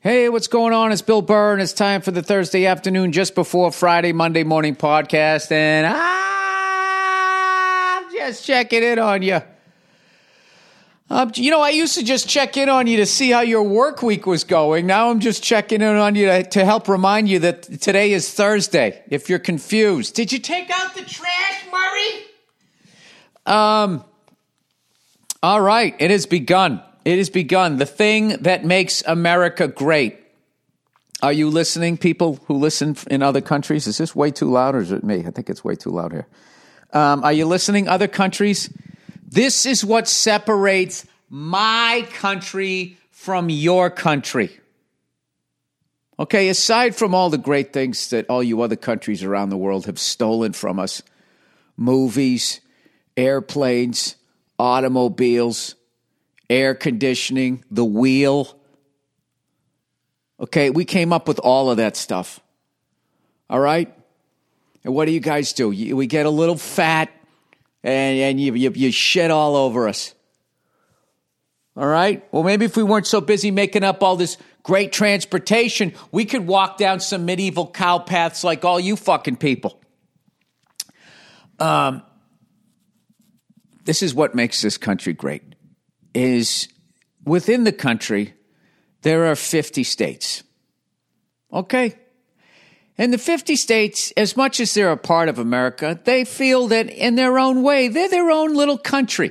Hey, what's going on? It's Bill Burr, and it's time for the Thursday afternoon, just before Friday, Monday morning podcast. And I'm just checking in on you. Um, you know, I used to just check in on you to see how your work week was going. Now I'm just checking in on you to, to help remind you that today is Thursday. If you're confused, did you take out the trash, Murray? Um. All right, it has begun. It has begun. The thing that makes America great. Are you listening, people who listen in other countries? Is this way too loud or is it me? I think it's way too loud here. Um, are you listening, other countries? This is what separates my country from your country. Okay, aside from all the great things that all you other countries around the world have stolen from us movies, airplanes, automobiles, air conditioning, the wheel. Okay, we came up with all of that stuff. All right? And what do you guys do? We get a little fat and, and you, you, you shit all over us. All right? Well, maybe if we weren't so busy making up all this great transportation, we could walk down some medieval cow paths like all you fucking people. Um, this is what makes this country great is within the country, there are 50 states. Okay? And the 50 states, as much as they're a part of America, they feel that in their own way, they're their own little country.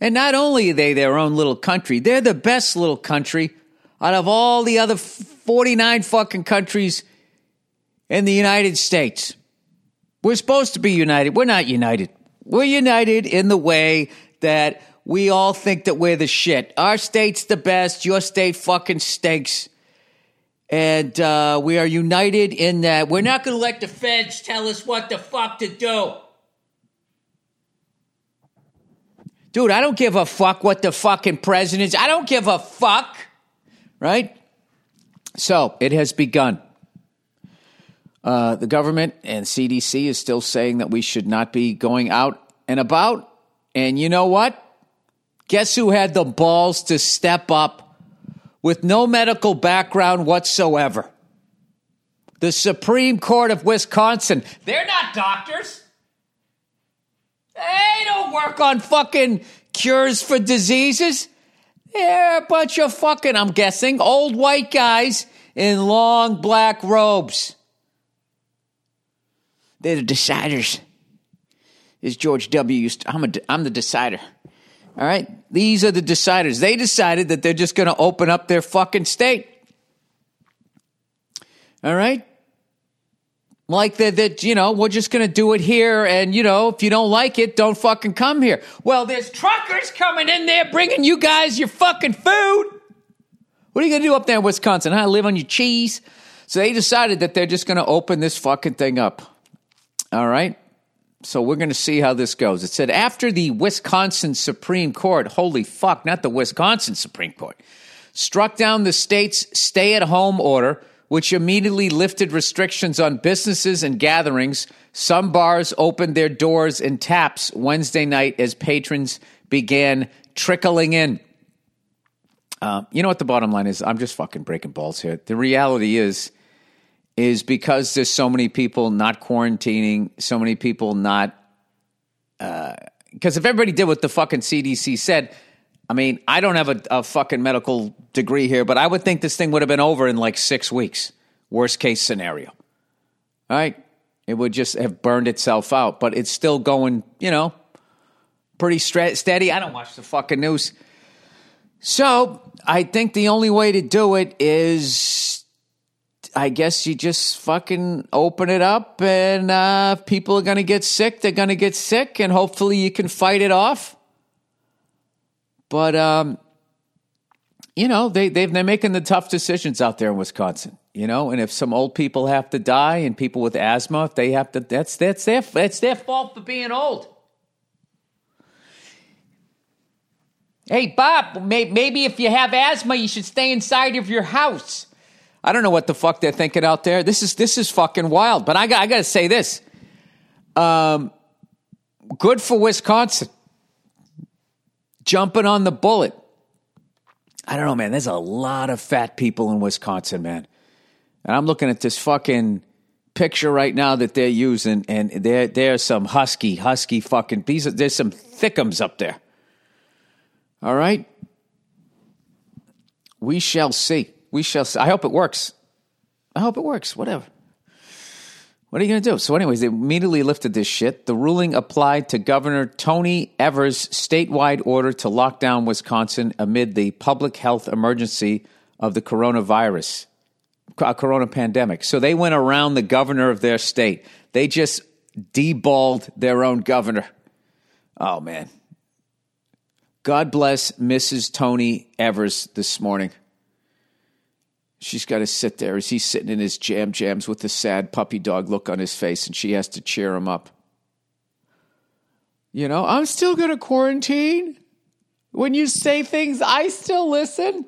And not only are they their own little country, they're the best little country out of all the other 49 fucking countries in the United States. We're supposed to be united. We're not united. We're united in the way that we all think that we're the shit. Our state's the best. Your state fucking stinks. And uh, we are united in that we're not going to let the feds tell us what the fuck to do. Dude, I don't give a fuck what the fucking president's. I don't give a fuck. Right? So it has begun. Uh, the government and CDC is still saying that we should not be going out and about. And you know what? Guess who had the balls to step up with no medical background whatsoever? The Supreme Court of Wisconsin. They're not doctors. They don't work on fucking cures for diseases. They're a bunch of fucking, I'm guessing, old white guys in long black robes. They're the deciders. Is George W. Used to, I'm, a, I'm the decider. All right. These are the deciders. They decided that they're just going to open up their fucking state. All right. Like that, that, you know, we're just going to do it here. And, you know, if you don't like it, don't fucking come here. Well, there's truckers coming in there bringing you guys your fucking food. What are you going to do up there in Wisconsin? Huh? Live on your cheese? So they decided that they're just going to open this fucking thing up. All right. So we're going to see how this goes. It said after the Wisconsin Supreme Court, holy fuck, not the Wisconsin Supreme Court, struck down the state's stay at home order, which immediately lifted restrictions on businesses and gatherings. Some bars opened their doors and taps Wednesday night as patrons began trickling in. Uh, you know what the bottom line is? I'm just fucking breaking balls here. The reality is, is because there's so many people not quarantining, so many people not. Because uh, if everybody did what the fucking CDC said, I mean, I don't have a, a, fucking medical degree here, but I would think this thing would have been over in like six weeks. Worst case scenario. All right. It would just have burned itself out, but it's still going, you know, pretty stra- steady. I don't watch the fucking news. So I think the only way to do it is I guess you just fucking open it up, and uh, people are going to get sick, they're going to get sick, and hopefully you can fight it off. But um, you know, they they they're making the tough decisions out there in Wisconsin. You know, and if some old people have to die, and people with asthma, if they have to, that's that's their that's their fault for being old. Hey, Bob, maybe if you have asthma, you should stay inside of your house. I don't know what the fuck they're thinking out there. This is this is fucking wild. But I got I got to say this. Um, good for Wisconsin. Jumping on the bullet. I don't know, man. There's a lot of fat people in Wisconsin, man. And I'm looking at this fucking picture right now that they're using, and there there's some husky, husky fucking pieces. There's some thickums up there. All right. We shall see. We shall see. I hope it works. I hope it works. Whatever. What are you going to do? So, anyways, they immediately lifted this shit. The ruling applied to Governor Tony Evers' statewide order to lock down Wisconsin amid the public health emergency of the coronavirus, uh, corona pandemic. So they went around the governor of their state. They just deballed their own governor. Oh, man. God bless Mrs. Tony Evers this morning. She's got to sit there as he's sitting in his jam jams with the sad puppy dog look on his face, and she has to cheer him up. You know, I'm still going to quarantine. When you say things, I still listen.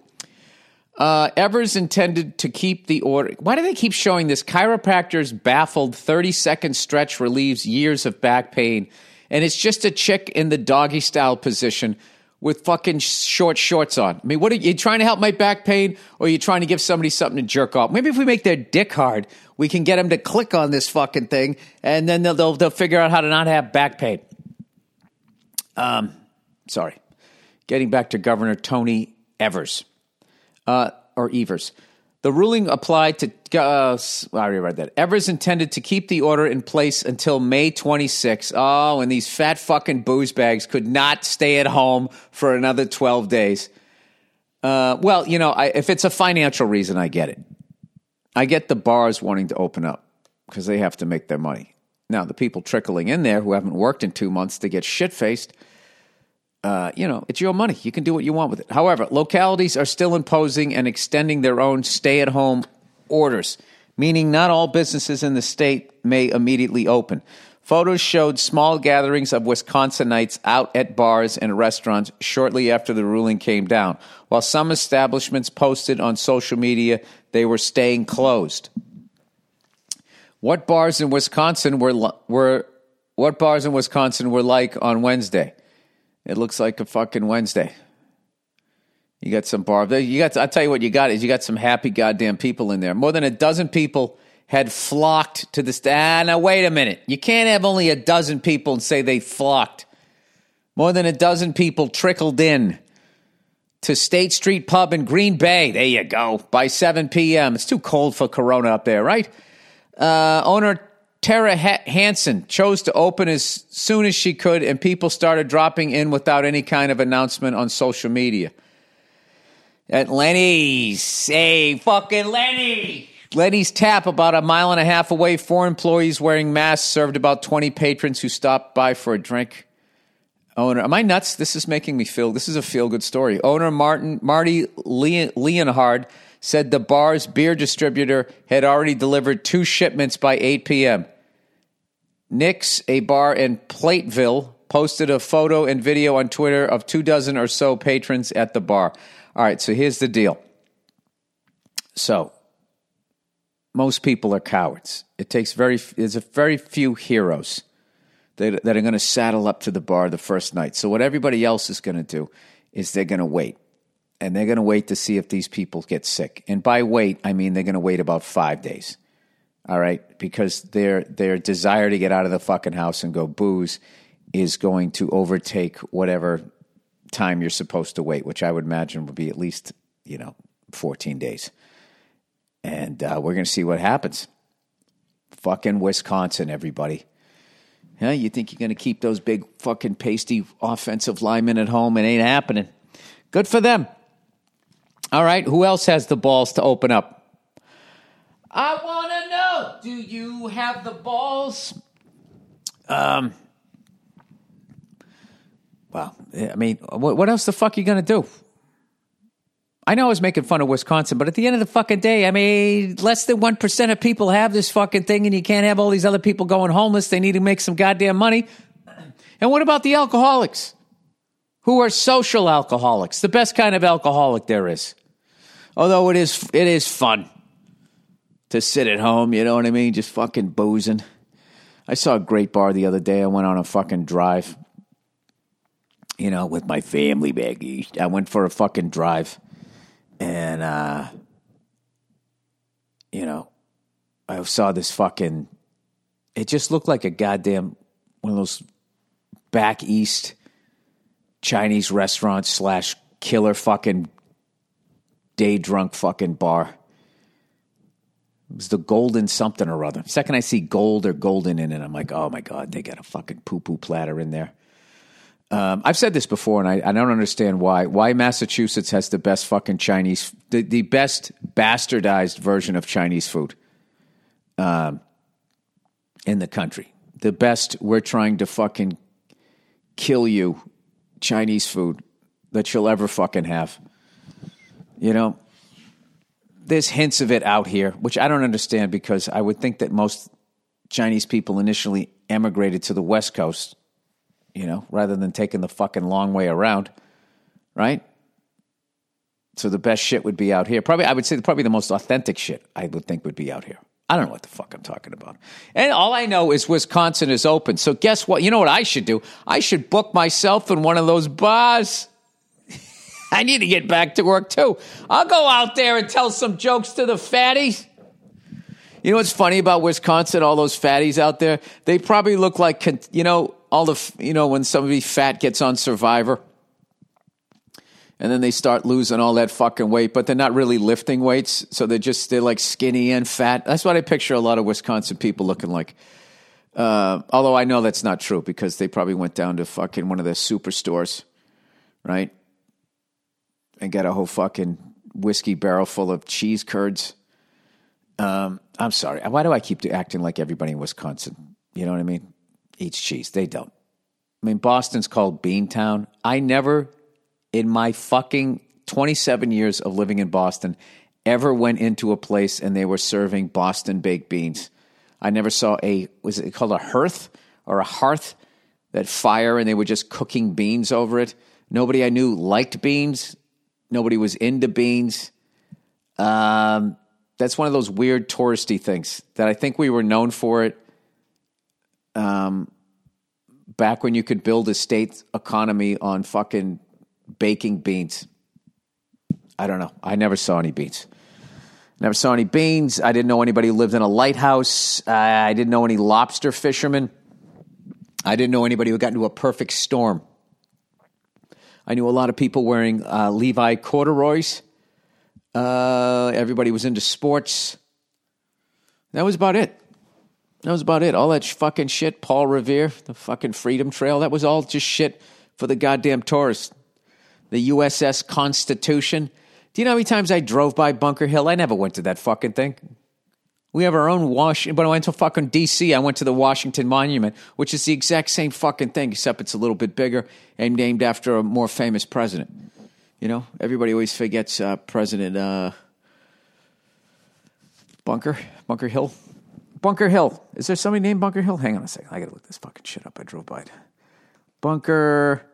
Uh, Evers intended to keep the order. Why do they keep showing this? Chiropractor's baffled 30 second stretch relieves years of back pain. And it's just a chick in the doggy style position with fucking short shorts on. I mean, what are you trying to help my back pain or are you trying to give somebody something to jerk off? Maybe if we make their dick hard, we can get them to click on this fucking thing and then they'll, they'll, they'll figure out how to not have back pain. Um, sorry. Getting back to Governor Tony Evers, uh, or Evers. The ruling applied to, uh, I already read that. Evers intended to keep the order in place until May 26. Oh, and these fat fucking booze bags could not stay at home for another 12 days. Uh, well, you know, I, if it's a financial reason, I get it. I get the bars wanting to open up because they have to make their money. Now, the people trickling in there who haven't worked in two months to get shit faced uh, you know, it's your money. You can do what you want with it. However, localities are still imposing and extending their own stay at home orders, meaning not all businesses in the state may immediately open. Photos showed small gatherings of Wisconsinites out at bars and restaurants shortly after the ruling came down, while some establishments posted on social media they were staying closed. What bars in Wisconsin were were what bars in Wisconsin were like on Wednesday? It looks like a fucking Wednesday. You got some bar. You got. I tell you what, you got is you got some happy goddamn people in there. More than a dozen people had flocked to the. Ah, now wait a minute. You can't have only a dozen people and say they flocked. More than a dozen people trickled in to State Street Pub in Green Bay. There you go. By 7 p.m. It's too cold for Corona up there, right? Uh, owner Tara Hanson chose to open as soon as she could, and people started dropping in without any kind of announcement on social media. At Lenny's, hey, fucking Lenny! Lenny's Tap, about a mile and a half away, four employees wearing masks served about 20 patrons who stopped by for a drink. Owner, am I nuts? This is making me feel, this is a feel good story. Owner Martin, Marty Leonhard said the bar's beer distributor had already delivered two shipments by 8 p.m. Nick's, a bar in Platteville, posted a photo and video on Twitter of two dozen or so patrons at the bar. All right, so here's the deal. So, most people are cowards. It takes very there's a very few heroes that, that are going to saddle up to the bar the first night. So what everybody else is going to do is they're going to wait. And they're going to wait to see if these people get sick. And by wait, I mean they're going to wait about 5 days all right, because their their desire to get out of the fucking house and go booze is going to overtake whatever time you're supposed to wait, which I would imagine would be at least you know 14 days, and uh, we're going to see what happens. Fucking Wisconsin, everybody. Yeah, you think you're going to keep those big fucking pasty offensive linemen at home? It ain't happening. Good for them. All right, who else has the balls to open up? I want to know do you have the balls? Um, well, I mean, what, else the fuck are you going to do? I know I was making fun of Wisconsin, but at the end of the fucking day, I mean, less than 1% of people have this fucking thing, and you can't have all these other people going homeless. They need to make some goddamn money. And what about the alcoholics who are social alcoholics, the best kind of alcoholic there is? Although it is, it is fun to sit at home, you know what I mean? Just fucking boozing. I saw a great bar the other day. I went on a fucking drive, you know, with my family back east. I went for a fucking drive. And, uh, you know, I saw this fucking, it just looked like a goddamn, one of those back east Chinese restaurant slash killer fucking day drunk fucking bar. Was the golden something or other. Second I see gold or golden in it, I'm like, oh my God, they got a fucking poo poo platter in there. Um, I've said this before, and I, I, don't understand why. Why Massachusetts has the best fucking Chinese, the, the best bastardized version of Chinese food um, in the country. The best, we're trying to fucking kill you Chinese food that you'll ever fucking have. You know, there's hints of it out here, which I don't understand because I would think that most Chinese people initially emigrated to the West Coast you know, rather than taking the fucking long way around, right? So the best shit would be out here. Probably, I would say, probably the most authentic shit I would think would be out here. I don't know what the fuck I'm talking about. And all I know is Wisconsin is open. So guess what? You know what I should do? I should book myself in one of those bars. I need to get back to work too. I'll go out there and tell some jokes to the fatties. You know what's funny about Wisconsin? All those fatties out there, they probably look like, you know, all the, you know, when somebody fat gets on Survivor and then they start losing all that fucking weight, but they're not really lifting weights. So they're just, they're like skinny and fat. That's what I picture a lot of Wisconsin people looking like. Uh, although I know that's not true because they probably went down to fucking one of the superstores, right? And got a whole fucking whiskey barrel full of cheese curds. Um, I'm sorry. Why do I keep acting like everybody in Wisconsin? You know what I mean? eats cheese. They don't. I mean, Boston's called Beantown. I never, in my fucking 27 years of living in Boston, ever went into a place and they were serving Boston baked beans. I never saw a, was it called a hearth or a hearth? That fire and they were just cooking beans over it. Nobody I knew liked beans. Nobody was into beans. Um, that's one of those weird touristy things that I think we were known for it um, back when you could build a state economy on fucking baking beans. I don't know. I never saw any beans. Never saw any beans. I didn't know anybody who lived in a lighthouse. I didn't know any lobster fishermen. I didn't know anybody who got into a perfect storm. I knew a lot of people wearing uh, Levi corduroys. Uh, everybody was into sports. That was about it. That was about it. All that fucking shit, Paul Revere, the fucking Freedom Trail, that was all just shit for the goddamn tourists. The USS Constitution. Do you know how many times I drove by Bunker Hill? I never went to that fucking thing. We have our own Washington, but I went to fucking DC. I went to the Washington Monument, which is the exact same fucking thing, except it's a little bit bigger and named after a more famous president. You know, everybody always forgets uh, President uh, Bunker, Bunker Hill. Bunker Hill. Is there somebody named Bunker Hill? Hang on a second. I gotta look this fucking shit up. I drove by it. Bunker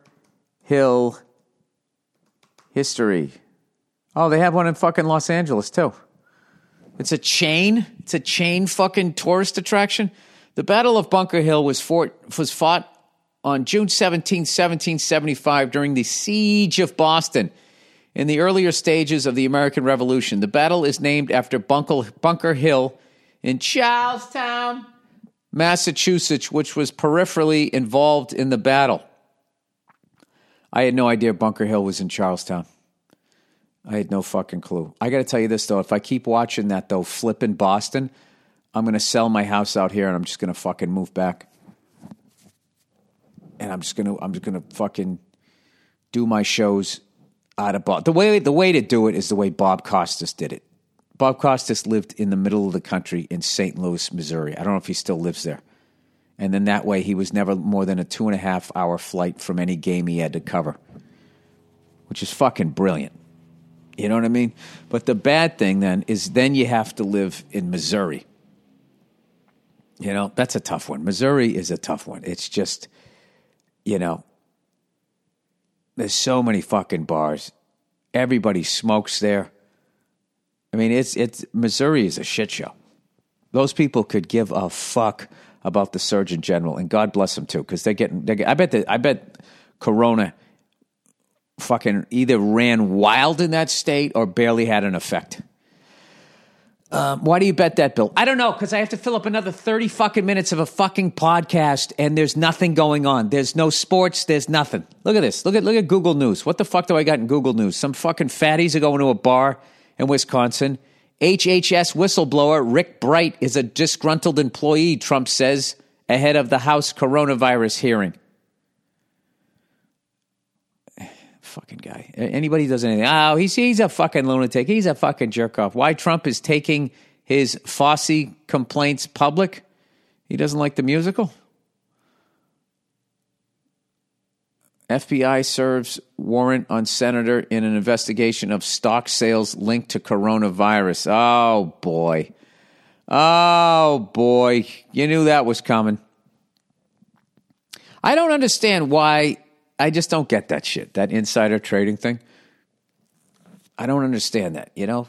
Hill history. Oh, they have one in fucking Los Angeles too. It's a chain. It's a chain fucking tourist attraction. The Battle of Bunker Hill was fought, was fought on June 17, 1775 during the Siege of Boston in the earlier stages of the American Revolution. The battle is named after Bunker Hill in Charlestown, Massachusetts, which was peripherally involved in the battle. I had no idea Bunker Hill was in Charlestown. I had no fucking clue. I got to tell you this though, if I keep watching that though, flipping Boston, I'm going to sell my house out here and I'm just going to fucking move back. And I'm just going to I'm just going to fucking do my shows out of Boston. The way the way to do it is the way Bob Costas did it. Bob Costas lived in the middle of the country in St. Louis, Missouri. I don't know if he still lives there. And then that way, he was never more than a two and a half hour flight from any game he had to cover, which is fucking brilliant. You know what I mean? But the bad thing then is then you have to live in Missouri. You know, that's a tough one. Missouri is a tough one. It's just, you know, there's so many fucking bars. Everybody smokes there. I mean, it's it's Missouri is a shit show. Those people could give a fuck about the Surgeon General, and God bless them too, because they're getting. They're, I bet. The, I bet Corona fucking either ran wild in that state or barely had an effect. Um, why do you bet that, Bill? I don't know because I have to fill up another thirty fucking minutes of a fucking podcast, and there's nothing going on. There's no sports. There's nothing. Look at this. Look at look at Google News. What the fuck do I got in Google News? Some fucking fatties are going to a bar in Wisconsin. HHS whistleblower Rick Bright is a disgruntled employee. Trump says ahead of the House coronavirus hearing. Fucking guy. Anybody does anything, oh, he's he's a fucking lunatic. He's a fucking jerk off. Why Trump is taking his Fosse complaints public? He doesn't like the musical. FBI serves warrant on senator in an investigation of stock sales linked to coronavirus. Oh boy. Oh boy. You knew that was coming. I don't understand why I just don't get that shit, that insider trading thing. I don't understand that, you know?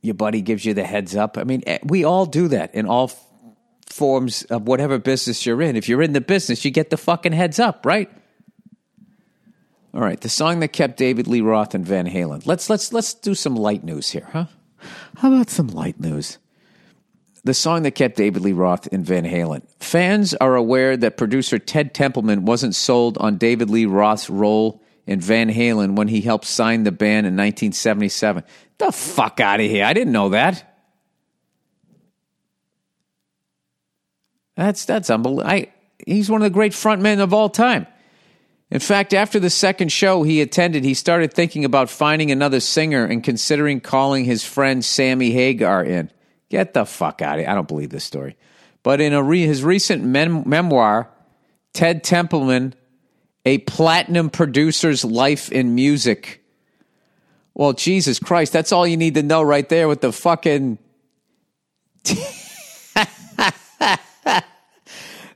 Your buddy gives you the heads up. I mean, eh, we all do that in all f- forms of whatever business you're in. If you're in the business, you get the fucking heads up, right? All right, the song that kept David Lee Roth and Van Halen. Let's let's let's do some light news here, huh? How about some light news? The song that kept David Lee Roth in Van Halen. Fans are aware that producer Ted Templeman wasn't sold on David Lee Roth's role in Van Halen when he helped sign the band in 1977. The fuck out of here. I didn't know that. That's that's unbelievable. he's one of the great frontmen of all time. In fact, after the second show he attended, he started thinking about finding another singer and considering calling his friend Sammy Hagar in. Get the fuck out of here. I don't believe this story. But in re- his recent mem- memoir, Ted Templeman, A Platinum Producer's Life in Music. Well, Jesus Christ, that's all you need to know right there with the fucking.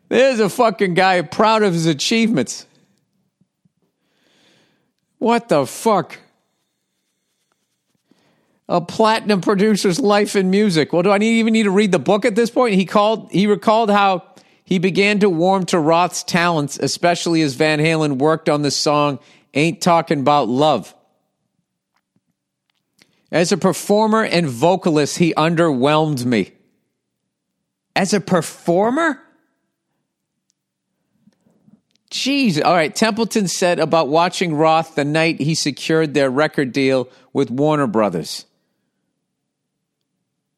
There's a fucking guy proud of his achievements. What the fuck? A platinum producer's life in music. Well, do I need, even need to read the book at this point? He called. He recalled how he began to warm to Roth's talents, especially as Van Halen worked on the song "Ain't Talking About Love." As a performer and vocalist, he underwhelmed me. As a performer? Jeez. All right. Templeton said about watching Roth the night he secured their record deal with Warner Brothers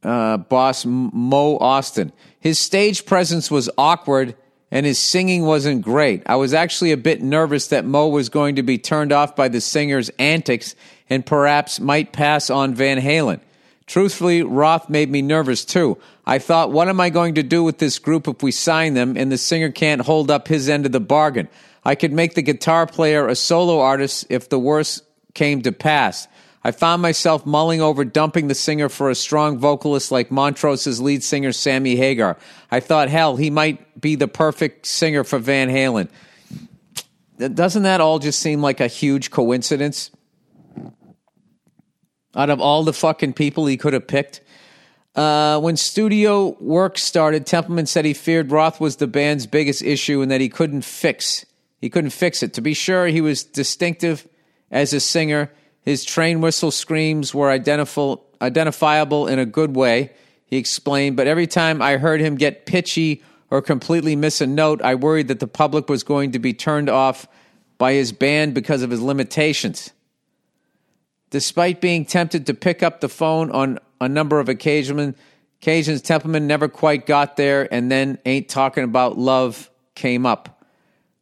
uh, boss Mo Ostin. His stage presence was awkward and his singing wasn't great. I was actually a bit nervous that Mo was going to be turned off by the singer's antics and perhaps might pass on Van Halen. Truthfully, Roth made me nervous too. I thought, what am I going to do with this group if we sign them and the singer can't hold up his end of the bargain? I could make the guitar player a solo artist if the worst came to pass. I found myself mulling over dumping the singer for a strong vocalist like Montrose's lead singer, Sammy Hagar. I thought, hell, he might be the perfect singer for Van Halen. Doesn't that all just seem like a huge coincidence? Out of all the fucking people he could have picked. Uh, when studio work started, Templeman said he feared Roth was the band's biggest issue and that he couldn't fix. He couldn't fix it. To be sure, he was distinctive as a singer his train whistle screams were identifiable in a good way, he explained, but every time I heard him get pitchy or completely miss a note, I worried that the public was going to be turned off by his band because of his limitations. Despite being tempted to pick up the phone on a number of occasions, occasions Templeman never quite got there, and then Ain't Talking About Love came up.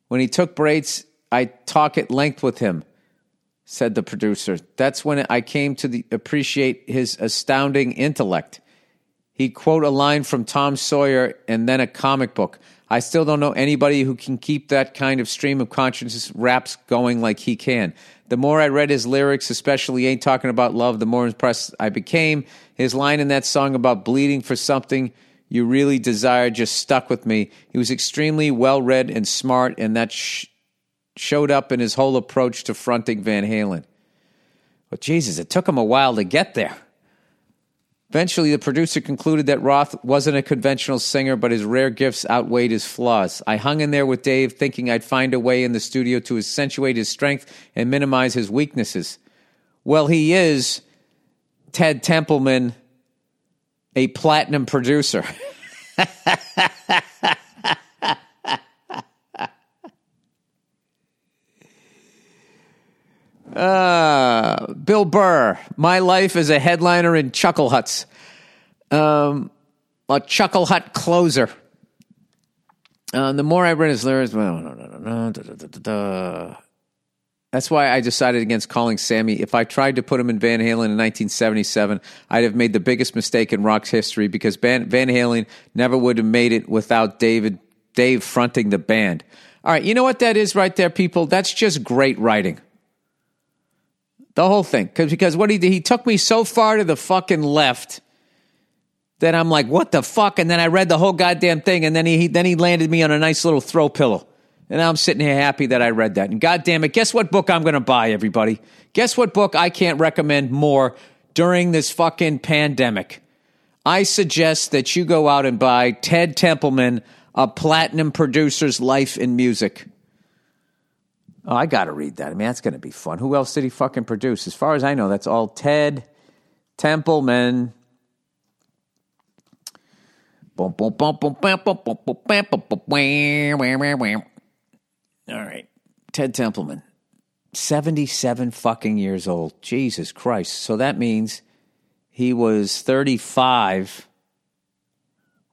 When he took breaks, I talk at length with him said the producer. That's when I came to the, appreciate his astounding intellect. He'd quote a line from Tom Sawyer and then a comic book. I still don't know anybody who can keep that kind of stream of consciousness raps going like he can. The more I read his lyrics, especially Ain't Talking About Love, the more impressed I became. His line in that song about bleeding for something you really desire just stuck with me. He was extremely well read and smart, and that sh- showed up in his whole approach to fronting Van Halen. But Jesus, it took him a while to get there. Eventually, the producer concluded that Roth wasn't a conventional singer, but his rare gifts outweighed his flaws. I hung in there with Dave, thinking I'd find a way in the studio to accentuate his strength and minimize his weaknesses. Well, he is Ted Templeman, a platinum producer. Uh, Bill Burr, my life as a headliner in Chuckle Huts. Um, a Chuckle Hut closer. Uh, the more I read his lyrics, that's why I decided against calling Sammy. If I tried to put him in Van Halen in 1977, I'd have made the biggest mistake in rock's history because Van, Van Halen never would have made it without David Dave fronting the band. All right, you know what that is right there, people? That's just great writing. The whole thing. Cause, because what he did, he took me so far to the fucking left that I'm like, what the fuck? And then I read the whole goddamn thing, and then he, then he landed me on a nice little throw pillow. And now I'm sitting here happy that I read that. And goddamn it, guess what book I'm going to buy, everybody? Guess what book I can't recommend more during this fucking pandemic? I suggest that you go out and buy Ted Templeman, A Platinum Producer's Life in Music. Oh, I got to read that. I mean, that's going to be fun. Who else did he fucking produce? As far as I know, that's all Ted Templeman. All right. Ted Templeman. 77 fucking years old. Jesus Christ. So that means he was 35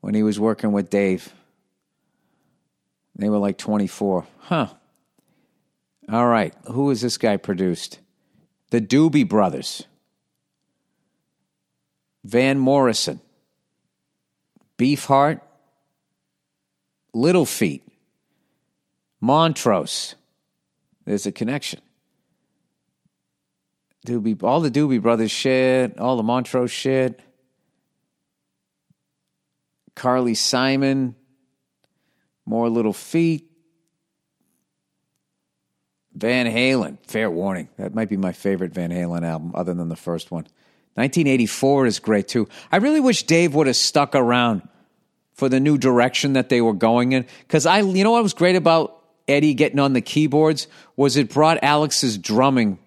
when he was working with Dave. They were like 24. Huh. All right. Who is this guy produced? The Doobie Brothers. Van Morrison. Beefheart. Little Feat. Montrose. There's a connection. Doobie, all the Doobie Brothers shit, all the Montrose shit. Carly Simon, more Little Feat. Van Halen, fair warning. That might be my favorite Van Halen album, other than the first one. 1984 is great too. I really wish Dave would have stuck around for the new direction that they were going in. Because I, you know what was great about Eddie getting on the keyboards was it brought Alex's drumming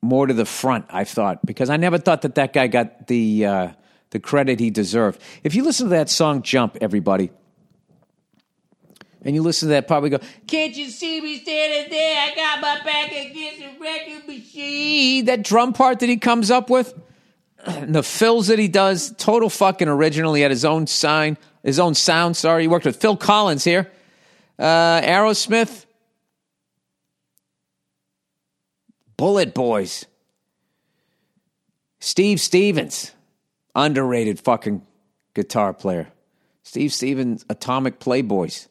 more to the front. I thought because I never thought that that guy got the uh, the credit he deserved. If you listen to that song "Jump," everybody, and you listen to that, probably go, Can't you see me standing there? I got my back against the record machine. That drum part that he comes up with, and the fills that he does, total fucking original. He had his own sign, his own sound. Sorry, he worked with Phil Collins here. Uh, Aerosmith, BulletBoys, Steve Stevens, underrated fucking guitar player. Steve Stevens, Atomic Playboys.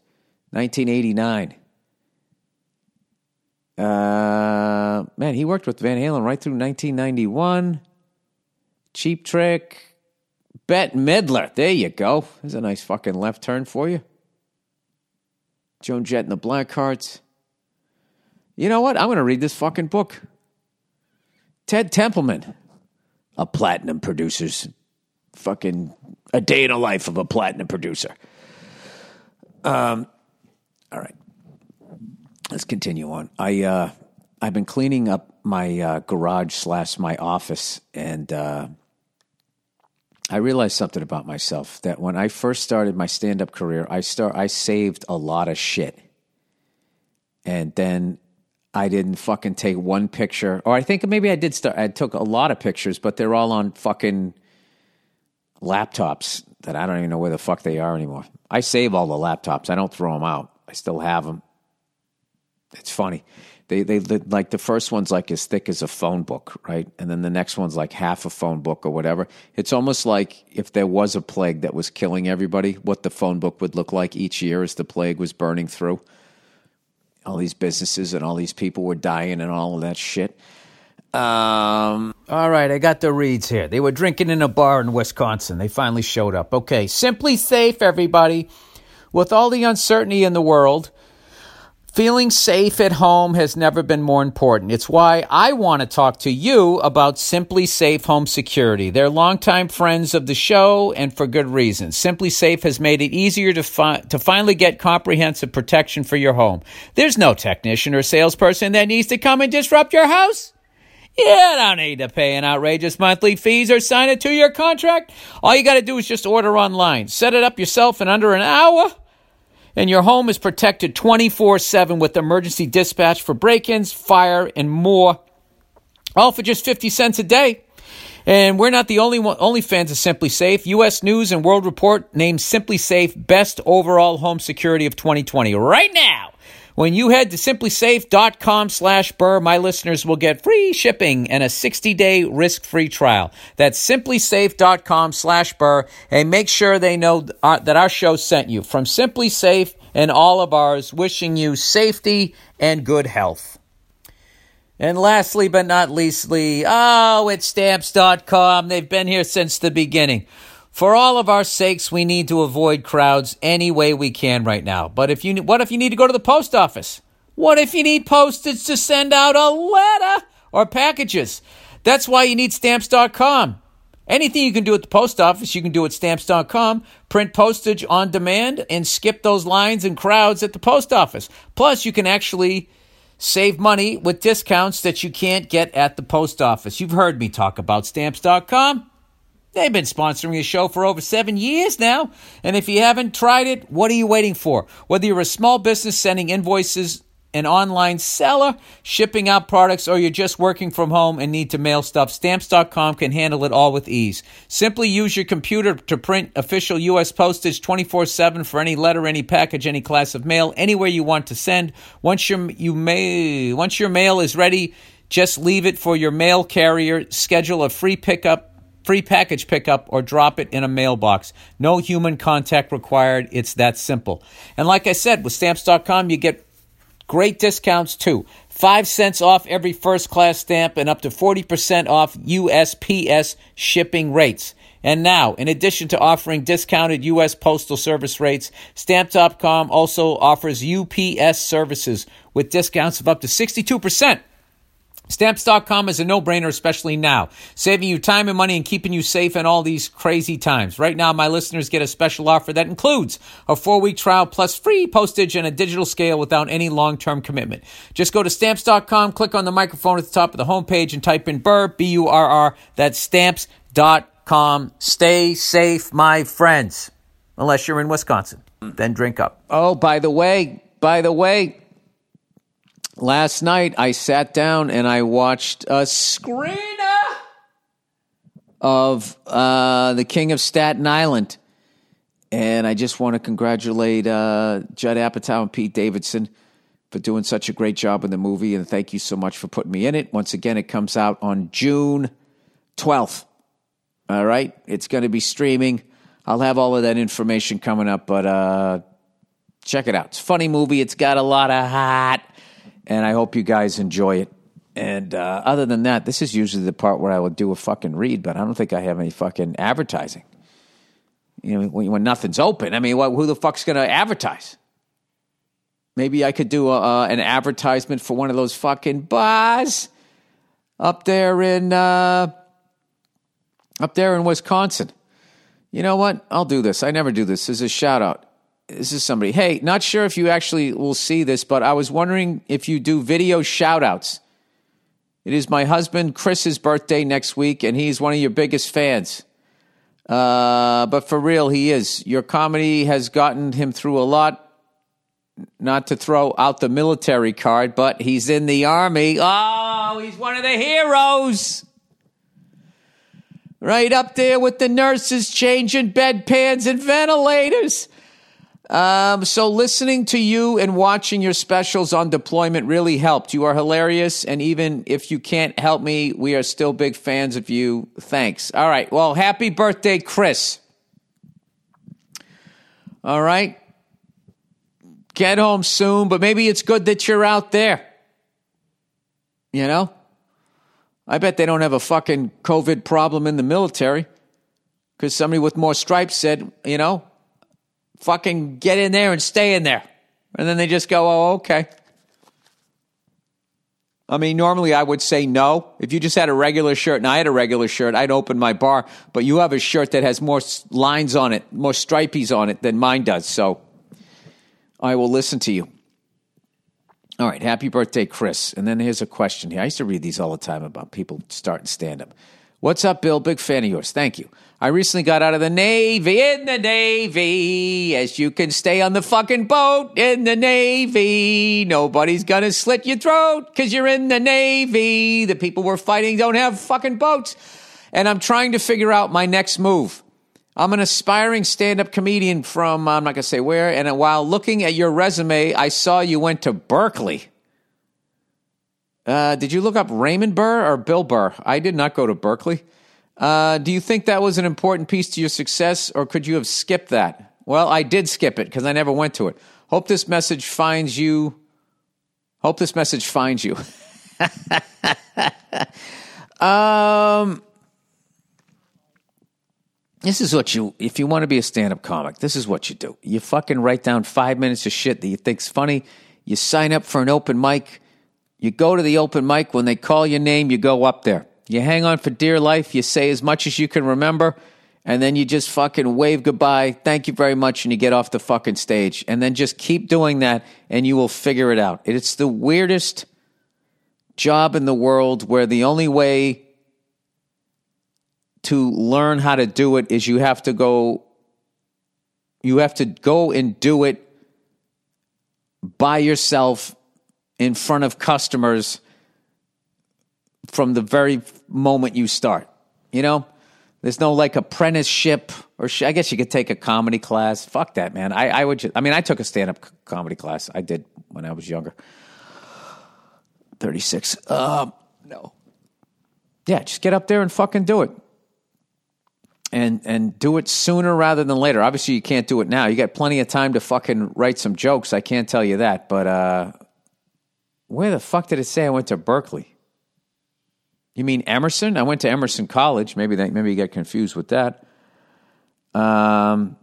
1989. Uh, man, he worked with Van Halen right through 1991. Cheap Trick. Bette Midler. There you go. There's a nice fucking left turn for you. Joan Jett and the Blackhearts. You know what? I'm going to read this fucking book. Ted Templeman, a platinum producer's fucking a day in the life of a platinum producer. Um, all right. Let's continue on. I uh, I've been cleaning up my uh, garage slash my office, and uh, I realized something about myself that when I first started my stand up career, I start I saved a lot of shit, and then I didn't fucking take one picture, or I think maybe I did start. I took a lot of pictures, but they're all on fucking laptops that I don't even know where the fuck they are anymore. I save all the laptops. I don't throw them out. I still have them. It's funny. They, they, like the first one's like as thick as a phone book, right? And then the next one's like half a phone book or whatever. It's almost like if there was a plague that was killing everybody, what the phone book would look like each year as the plague was burning through. All these businesses and all these people were dying and all of that shit. Um, all right, I got the reads here. They were drinking in a bar in Wisconsin. They finally showed up. Okay, SimpliSafe, everybody with all the uncertainty in the world, Feeling safe at home has never been more important. It's why I want to talk to you about SimpliSafe Home Security. They're longtime friends of the show and for good reason. SimpliSafe has made it easier to, fi- to finally get comprehensive protection for your home. There's no technician or salesperson that needs to come and disrupt your house. You don't need to pay an outrageous monthly fees or sign a two year contract. All you got to do is just order online. Set it up yourself in under an hour and your home is protected 24 7 with emergency dispatch for break ins, fire, and more, all for just 50 cents a day. And we're not the only one, only fans of SimpliSafe. U.S. News and World Report named SimpliSafe best overall home security of 2020 right now. When you head to simplisafe.com slash burr, my listeners will get free shipping and a 60-day risk-free trial. That's simplisafe.com slash burr. And make sure they know uh, that our show sent you. From SimpliSafe and all of ours, wishing you safety and good health. And lastly but not leastly, oh, it's stamps.com. They've been here since the beginning. For all of our sakes, we need to avoid crowds any way we can right now. But if you, what if you need to go to the post office? What if you need postage to send out a letter or packages? That's why you need stamps.com. Anything you can do at the post office, you can do at stamps.com. Print postage on demand and skip those lines and crowds at the post office. Plus, you can actually save money with discounts that you can't get at the post office. You've heard me talk about stamps.com. They've been sponsoring a show for over seven years now. And if you haven't tried it, what are you waiting for? Whether you're a small business sending invoices, an online seller, shipping out products, or you're just working from home and need to mail stuff, stamps.com can handle it all with ease. Simply use your computer to print official U.S. postage 24 7 for any letter, any package, any class of mail, anywhere you want to send. Once your, you may, once your mail is ready, just leave it for your mail carrier. Schedule a free pickup free package pickup, or drop it in a mailbox. No human contact required. It's that simple. And like I said, with stamps.com, you get great discounts too. Five cents off every first class stamp and up to 40% off USPS shipping rates. And now, in addition to offering discounted U.S. Postal Service rates, Stamp.com also offers UPS services with discounts of up to 62%. Stamps.com is a no brainer, especially now, saving you time and money and keeping you safe in all these crazy times. Right now, my listeners get a special offer that includes a four week trial plus free postage and a digital scale without any long term commitment. Just go to Stamps.com, click on the microphone at the top of the homepage, and type in Burr, B U R R. That's Stamps.com. Stay safe, my friends. Unless you're in Wisconsin, then drink up. Oh, by the way, by the way, last night I sat down and I watched a screener of uh, The King of Staten Island. And I just want to congratulate uh, Judd Apatow and Pete Davidson for doing such a great job in the movie. And thank you so much for putting me in it. Once again, it comes out on June 12th. All right. It's going to be streaming. I'll have all of that information coming up, but uh, check it out. It's a funny movie. It's got a lot of hot and I hope you guys enjoy it. And uh, other than that, this is usually the part where I will do a fucking read, but I don't think I have any fucking advertising. You know, when, when nothing's open, I mean, what, who the fuck's going to advertise? Maybe I could do a, uh, an advertisement for one of those fucking bars up there in uh, up there in Wisconsin. You know what? I'll do this. I never do this. This is a shout out this is somebody. Hey, not sure if you actually will see this, but I was wondering if you do video shout outs. It is my husband Chris's birthday next week, and he's one of your biggest fans. Uh, but for real, he is. Your comedy has gotten him through a lot. Not to throw out the military card, but he's in the army. Oh, he's one of the heroes. Right up there with the nurses changing bedpans and ventilators. Um, so listening to you and watching your specials on deployment really helped. You are hilarious, and even if you can't help me, we are still big fans of you. Thanks. All right. Well, happy birthday, Chris. All right. Get home soon, but maybe it's good that you're out there. You know? I bet they don't have a fucking COVID problem in the military because somebody with more stripes said, you know, fucking get in there and stay in there. And then they just go, oh, okay. I mean, normally I would say no. If you just had a regular shirt and I had a regular shirt, I'd open my bar. But you have a shirt that has more lines on it, more stripies on it than mine does. So I will listen to you. All right. Happy birthday, Chris. And then here's a question here. I used to read these all the time about people starting stand up. What's up, Bill? Big fan of yours. Thank you. I recently got out of the Navy in the Navy. As you can stay on the fucking boat in the Navy. Nobody's gonna slit your throat because you're in the Navy. The people we're fighting don't have fucking boats. And I'm trying to figure out my next move. I'm an aspiring stand up comedian from, I'm not gonna say where. And while looking at your resume, I saw you went to Berkeley. Uh, did you look up Raymond Burr or Bill Burr? I did not go to Berkeley. Uh, do you think that was an important piece to your success, or could you have skipped that? Well, I did skip it because I never went to it. Hope this message finds you. Hope this message finds you. um, this is what you, if you want to be a stand up comic, this is what you do. You fucking write down five minutes of shit that you think's funny. You sign up for an open mic you go to the open mic. When they call your name, you go up there. You hang on for dear life. You say as much as you can remember. And then you just fucking wave goodbye. Thank you very much. And you get off the fucking stage. And then just keep doing that and you will figure it out. It's the weirdest job in the world where the only way to learn how to do it is you have to go you have to go and do it by yourself in front of customers from the very moment you start. You know, there's no like apprenticeship or sh- I guess you could take a comedy class. Fuck that, man. I, I would. Just, I mean, I took a stand up c- comedy class. I did when I was younger. Thirty six. Um, no. Yeah, just get up there and fucking do it. And and do it sooner rather than later. Obviously, you can't do it now. You got plenty of time to fucking write some jokes. I can't tell you that, but uh, where the fuck did it say I went to Berkeley? You mean Emerson? I went to Emerson College. Maybe that, maybe you get confused with that. Um,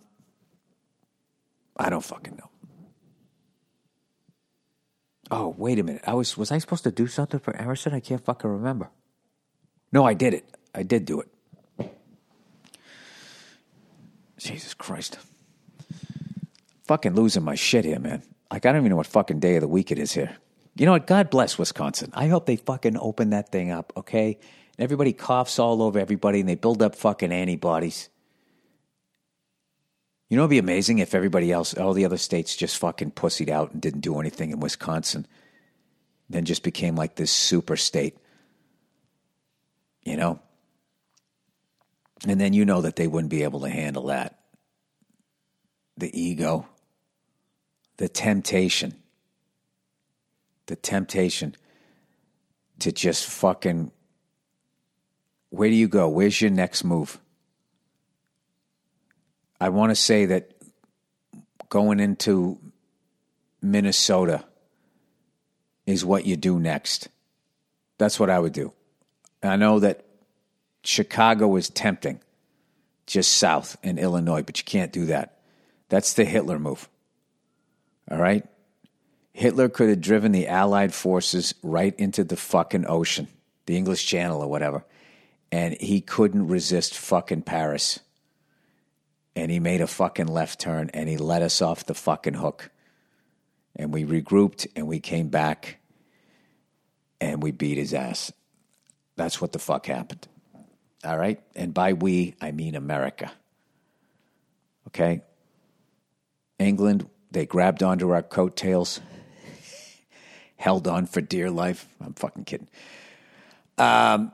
I don't fucking know. Oh, wait a minute. I was was I supposed to do something for Emerson? I can't fucking remember. No, I did it. I did do it. Jesus Christ. Fucking losing my shit here, man. Like I don't even know what fucking day of the week it is here. You know what? God bless Wisconsin. I hope they fucking open that thing up, okay? And everybody coughs all over everybody and they build up fucking antibodies. You know, it'd be amazing if everybody else, all the other states just fucking pussied out and didn't do anything in Wisconsin. Then just became like this super state. You know? And then you know that they wouldn't be able to handle that. The ego, the temptation the temptation to just fucking where do you go? Where's your next move? I want to say that going into Minnesota is what you do next. That's what I would do. I know that Chicago is tempting, just south in Illinois, but you can't do that. That's the Hitler move. All right? Hitler could have driven the Allied forces right into the fucking ocean, the English Channel or whatever, and he couldn't resist fucking Paris. And he made a fucking left turn and he let us off the fucking hook. And we regrouped and we came back and we beat his ass. That's what the fuck happened. All right? And by we, I mean America. Okay? England, they grabbed onto our coattails held on for dear life. I'm fucking kidding. Um,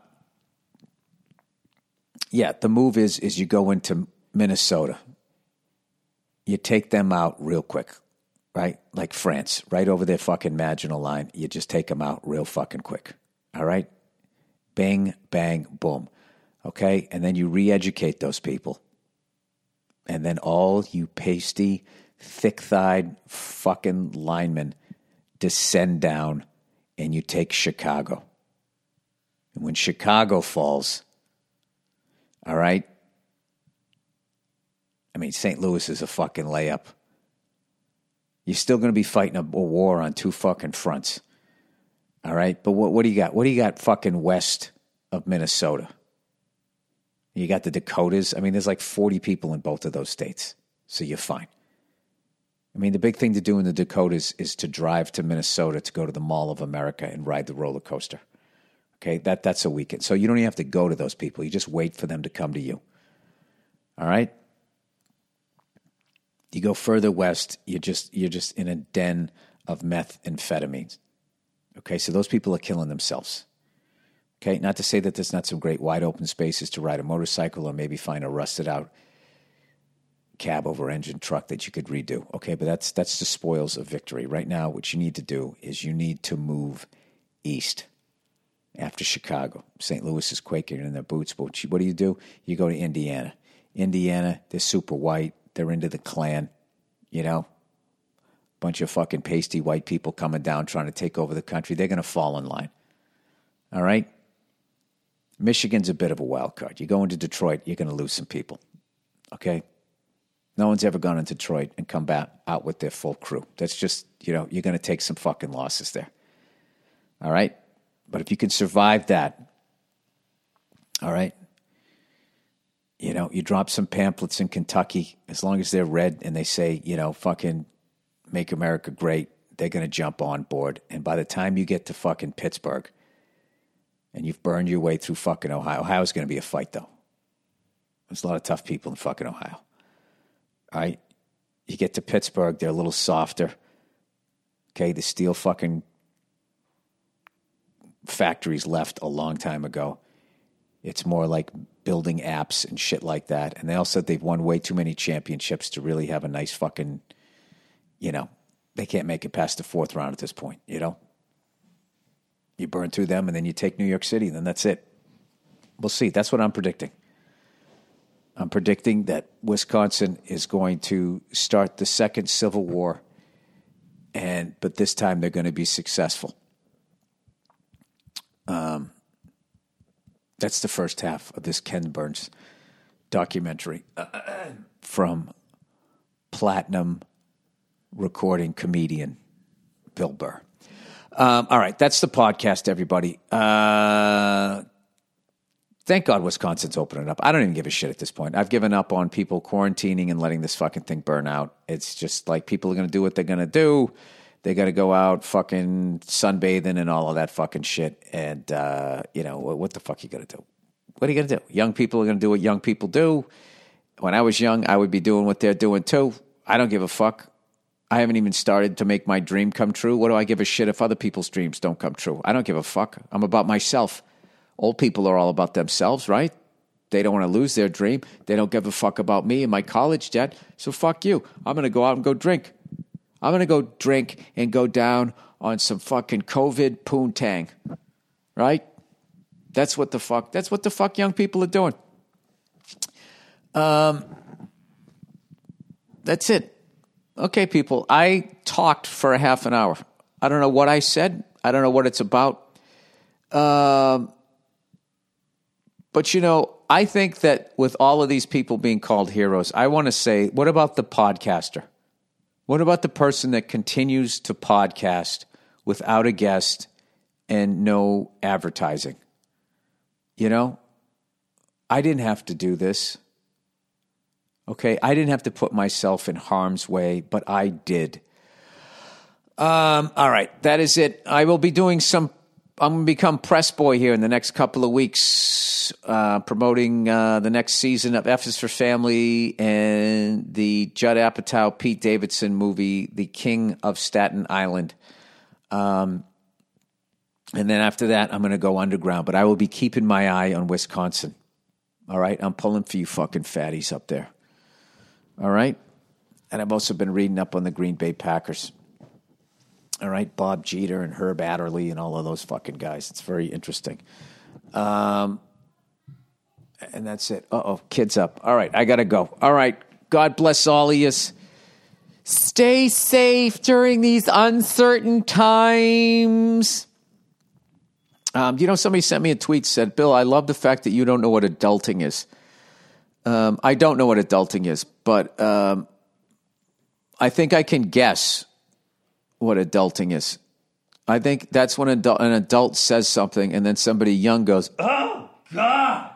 yeah, the move is is you go into Minnesota. You take them out real quick, right? Like France, right over their fucking Maginot line. You just take them out real fucking quick. All right? Bang, bang, boom. Okay? And then you re educate those people. And then all you pasty, thick thighed fucking linemen descend down and you take Chicago. And when Chicago falls, all right, I mean, St. Louis is a fucking layup. You're still going to be fighting a war on two fucking fronts. All right. But what, what do you got? What do you got fucking west of Minnesota? You got the Dakotas. I mean, there's like 40 people in both of those states. So you're fine. I mean, the big thing to do in the Dakotas is to drive to Minnesota to go to the Mall of America and ride the roller coaster. Okay, that that's a weekend. So you don't even have to go to those people. You just wait for them to come to you. All right? You go further west, you're just you're just in a den of methamphetamines. Okay, so those people are killing themselves. Okay, not to say that there's not some great wide open spaces to ride a motorcycle or maybe find a rusted out cab over engine truck that you could redo. Okay, but that's that's the spoils of victory. Right now, what you need to do is you need to move east after Chicago. St. Louis is quaking in their boots, but what do you do? You go to Indiana. Indiana, they're super white. They're into the Klan, you know. Bunch of fucking pasty white people coming down trying to take over the country. They're going to fall in line. All right? Michigan's a bit of a wild card. You go into Detroit, you're going to lose some people. Okay? No one's ever gone into Detroit and come back out with their full crew. That's just, you know, you're going to take some fucking losses there. All right? But if you can survive that, all right, you know, you drop some pamphlets in Kentucky, as long as they're red and they say, you know, fucking make America great, they're going to jump on board. And by the time you get to fucking Pittsburgh and you've burned your way through fucking Ohio, Ohio's going to be a fight, though. There's a lot of tough people in fucking Ohio. Right? You get to Pittsburgh, they're a little softer. Okay, the steel fucking factories left a long time ago. It's more like building apps and shit like that. And they all said they've won way too many championships to really have a nice fucking, you know, they can't make it past the fourth round at this point, you know? You burn through them and then you take New York City, and then that's it. We'll see. That's what I'm predicting. I'm predicting that Wisconsin is going to start the second civil war and but this time they're going to be successful. Um, that's the first half of this Ken Burns documentary from platinum recording comedian Bill Burr. Um, all right, that's the podcast, everybody. Uh, thank God Wisconsin's opening up. I don't even give a shit at this point. I've given up on people quarantining and letting this fucking thing burn out. It's just like people are going to do what they're going to do. They got to go out fucking sunbathing and all of that fucking shit. And, uh, you know, what the fuck you going to do? What are you going to do? Young people are going to do what young people do. When I was young, I would be doing what they're doing too. I don't give a fuck. I haven't even started to make my dream come true. What do I give a shit if other people's dreams don't come true? I don't give a fuck. I'm about myself. Old people are all about themselves, right? They don't want to lose their dream. They don't give a fuck about me and my college debt. So fuck you. I'm going to go out and go drink. I'm going to go drink and go down on some fucking COVID poontang. Right? That's what the fuck. That's what the fuck young people are doing. Um, that's it. Okay, people. I talked for a half an hour. I don't know what I said. I don't know what it's about. Um, but you know, I think that with all of these people being called heroes, I want to say, what about the podcaster? What about the person that continues to podcast without a guest and no advertising? You know, I didn't have to do this. Okay, I didn't have to put myself in harm's way, but I did. Um, all right, that is it. I will be doing some I'm going to become press boy here in the next couple of weeks, uh, promoting uh, the next season of F is for Family and the Judd Apatow, Pete Davidson movie, The King of Staten Island. Um, and then after that, I'm going to go underground, but I will be keeping my eye on Wisconsin. All right, I'm pulling for you fucking fatties up there. All right, and I've also been reading up on the Green Bay Packers. All right, Bob Jeter and Herb Adderley and all of those fucking guys. It's very interesting. Um, and that's it. Uh oh, kids up. All right, I gotta go. All right, God bless all of you. Stay safe during these uncertain times. Um, you know, somebody sent me a tweet said, "Bill, I love the fact that you don't know what adulting is." Um, I don't know what adulting is, but um, I think I can guess what adulting is. I think that's when an adult says something and then somebody young goes, "Oh God."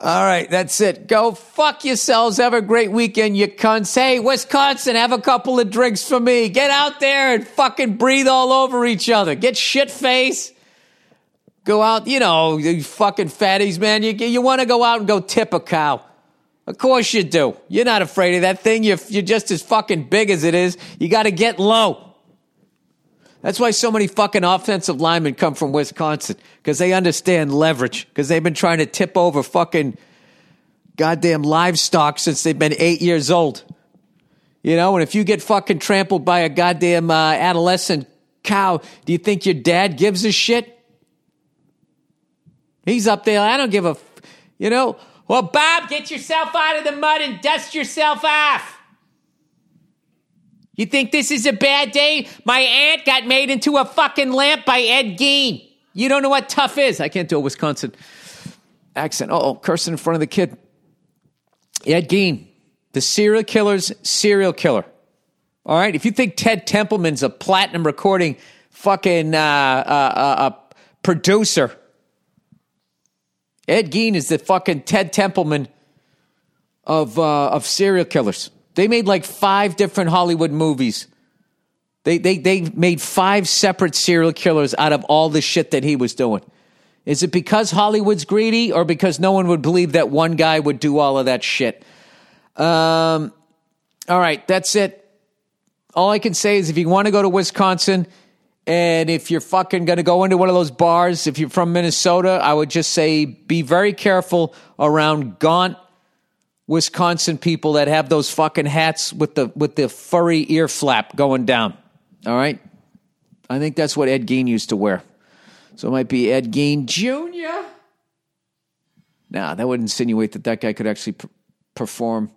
All right, that's it. Go fuck yourselves. Have a great weekend, you cunts. Hey, Wisconsin, have a couple of drinks for me. Get out there and fucking breathe all over each other. Get shit face. Go out, you know, you fucking fatties, man. You, you want to go out and go tip a cow. Of course you do. You're not afraid of that thing. You're, you're just as fucking big as it is. You got to get low. That's why so many fucking offensive linemen come from Wisconsin because they understand leverage because they've been trying to tip over fucking goddamn livestock since they've been eight years old. You know, and if you get fucking trampled by a goddamn uh, adolescent cow, do you think your dad gives a shit? He's up there. I don't give a, f- you know. Well, Bob, get yourself out of the mud and dust yourself off. You think this is a bad day? My aunt got made into a fucking lamp by Ed Gein. You don't know what tough is. I can't do a Wisconsin accent. Oh, cursing in front of the kid. Ed Gein, the serial killer's serial killer. All right. If you think Ted Templeman's a platinum recording fucking uh, uh, uh, producer, Ed Gein is the fucking Ted Templeman of uh, of serial killers. They made like five different Hollywood movies. They, they, they made five separate serial killers out of all the shit that he was doing. Is it because Hollywood's greedy or because no one would believe that one guy would do all of that shit? Um, all right, that's it. All I can say is if you want to go to Wisconsin and if you're fucking going to go into one of those bars, if you're from Minnesota, I would just say be very careful around gaunt Wisconsin people that have those fucking hats with the with the furry ear flap going down. All right, I think that's what Ed Gein used to wear. So it might be Ed Gein Jr. Nah, that would insinuate that that guy could actually perform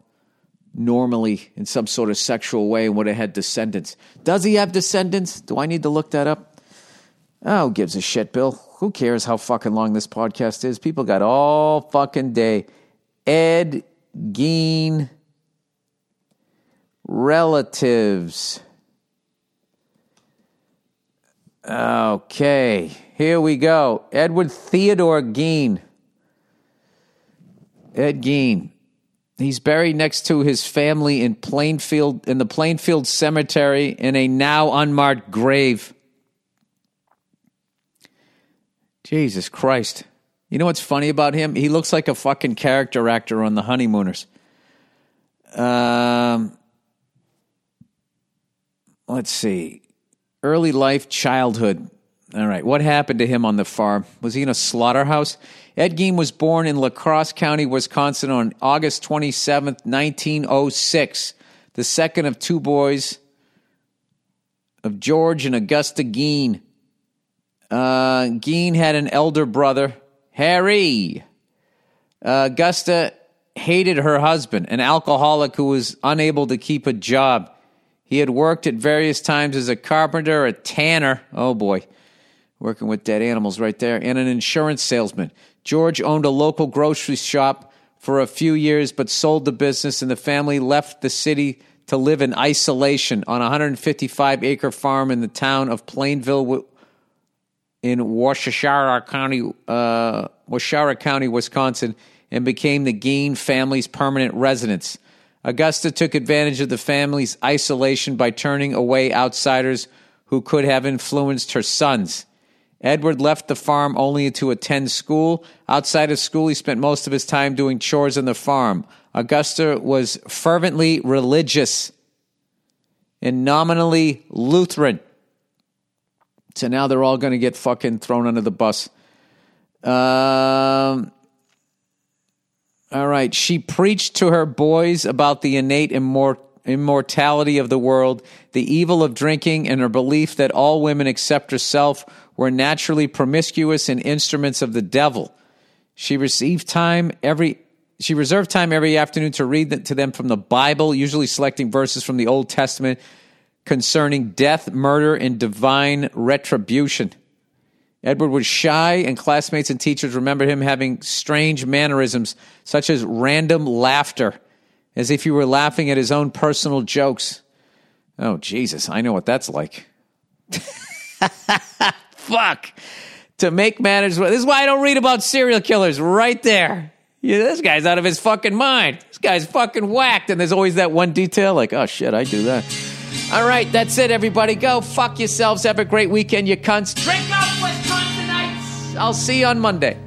normally in some sort of sexual way and would have had descendants. Does he have descendants? Do I need to look that up? Oh, who gives a shit, Bill? Who cares how fucking long this podcast is? People got all fucking day. Ed Gein relatives. Okay, here we go. Edward Theodore Gein. Ed Gein. He's buried next to his family in Plainfield in the Plainfield Cemetery in a now unmarked grave. Jesus Christ. You know what's funny about him? He looks like a fucking character actor on The Honeymooners. Um, let's see. Early life, childhood. All right. What happened to him on the farm? Was he in a slaughterhouse? Ed Gein was born in La Crosse County, Wisconsin on August 27th, 1906, the second of two boys of George and Augusta Gein. Uh, Gein had an elder brother Harry. Uh, Augusta hated her husband, an alcoholic who was unable to keep a job. He had worked at various times as a carpenter, a tanner, oh boy, working with dead animals right there, and an insurance salesman. George owned a local grocery shop for a few years, but sold the business, and the family left the city to live in isolation on a 155 acre farm in the town of Plainville, in Waushara County, uh, Waushara County, Wisconsin, and became the Gein family's permanent residence. Augusta took advantage of the family's isolation by turning away outsiders who could have influenced her sons. Edward left the farm only to attend school. Outside of school, he spent most of his time doing chores on the farm. Augusta was fervently religious and nominally Lutheran. So now they're all going to get fucking thrown under the bus. Um, all right. She preached to her boys about the innate immor- immortality of the world, the evil of drinking, and her belief that all women except herself were naturally promiscuous and instruments of the devil. She received time every she reserved time every afternoon to read to them from the Bible, usually selecting verses from the Old Testament concerning death, murder, and divine retribution. Edward was shy, and classmates and teachers remembered him having strange mannerisms, such as random laughter, as if he were laughing at his own personal jokes. Oh, Jesus, I know what that's like. Fuck. To make matters. This is why I don't read about serial killers right there. Yeah, this guy's out of his fucking mind. This guy's fucking whacked. And there's always that one detail like, oh shit, I do that. All right, that's it, everybody. Go fuck yourselves. Have a great weekend, you cunts. Drink up, Wisconsinites. I'll see you on Monday.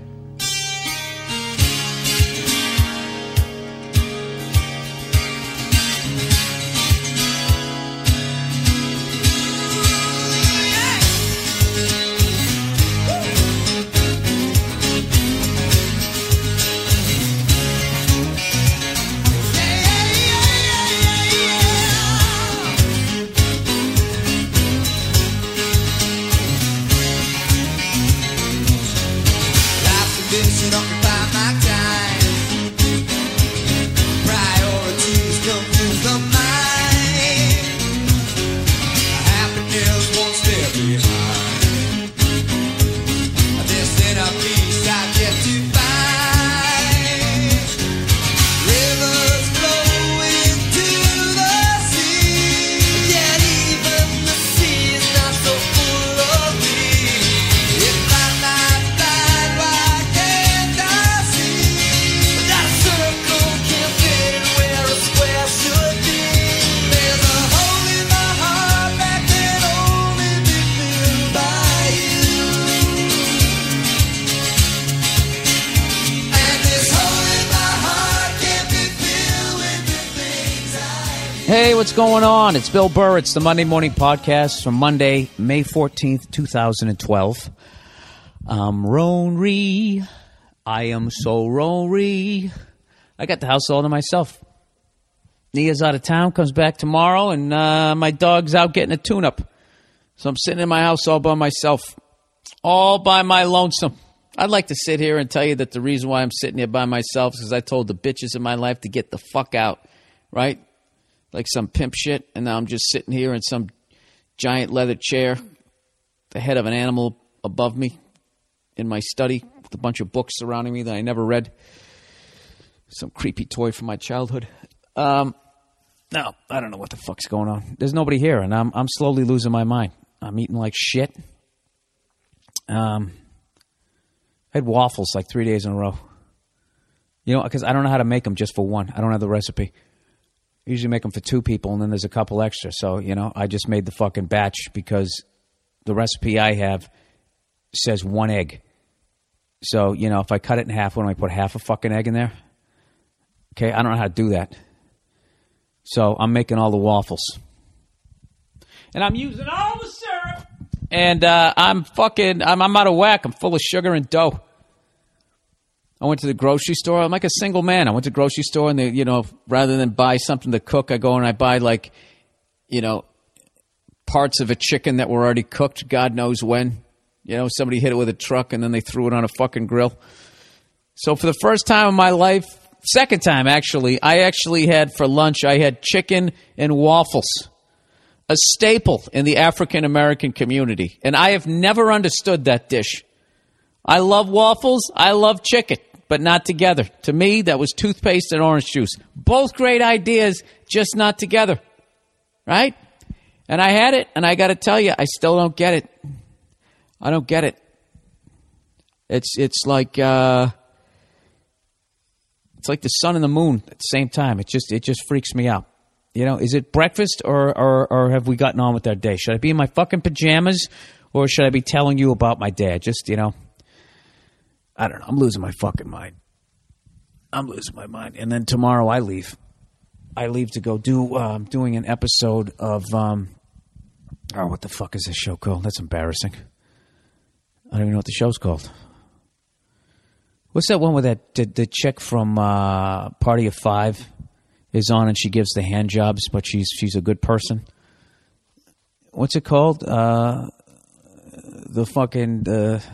Going on? It's Bill Burr. It's the Monday Morning Podcast from Monday, May 14th, 2012. I'm Ronry. I am so Ronry. I got the house all to myself. Nia's out of town, comes back tomorrow, and uh, my dog's out getting a tune up. So I'm sitting in my house all by myself, all by my lonesome. I'd like to sit here and tell you that the reason why I'm sitting here by myself is because I told the bitches in my life to get the fuck out, right? Like some pimp shit, and now I'm just sitting here in some giant leather chair, the head of an animal above me in my study with a bunch of books surrounding me that I never read. Some creepy toy from my childhood. Um, no, I don't know what the fuck's going on. There's nobody here, and I'm I'm slowly losing my mind. I'm eating like shit. Um, I had waffles like three days in a row. You know, because I don't know how to make them just for one. I don't have the recipe. Usually make them for two people, and then there's a couple extra. So you know, I just made the fucking batch because the recipe I have says one egg. So you know, if I cut it in half, when I put half a fucking egg in there? Okay, I don't know how to do that. So I'm making all the waffles, and I'm using all the syrup, and uh, I'm fucking, I'm, I'm out of whack. I'm full of sugar and dough. I went to the grocery store. I'm like a single man. I went to the grocery store and they, you know, rather than buy something to cook, I go and I buy like, you know, parts of a chicken that were already cooked. God knows when. You know, somebody hit it with a truck and then they threw it on a fucking grill. So for the first time in my life, second time actually, I actually had for lunch, I had chicken and waffles. A staple in the African American community. And I have never understood that dish. I love waffles. I love chicken, but not together. To me, that was toothpaste and orange juice. Both great ideas, just not together. Right? And I had it, and I got to tell you, I still don't get it. I don't get it. It's it's like uh, it's like the sun and the moon at the same time. It just it just freaks me out. You know, is it breakfast or, or or have we gotten on with our day? Should I be in my fucking pajamas or should I be telling you about my day? Just you know, I don't know. I'm losing my fucking mind. I'm losing my mind. And then tomorrow I leave. I leave to go do um, doing an episode of um, oh what the fuck is this show called? That's embarrassing. I don't even know what the show's called. What's that one where that the, the chick from uh, Party of Five is on and she gives the hand jobs, but she's she's a good person. What's it called? Uh, the fucking the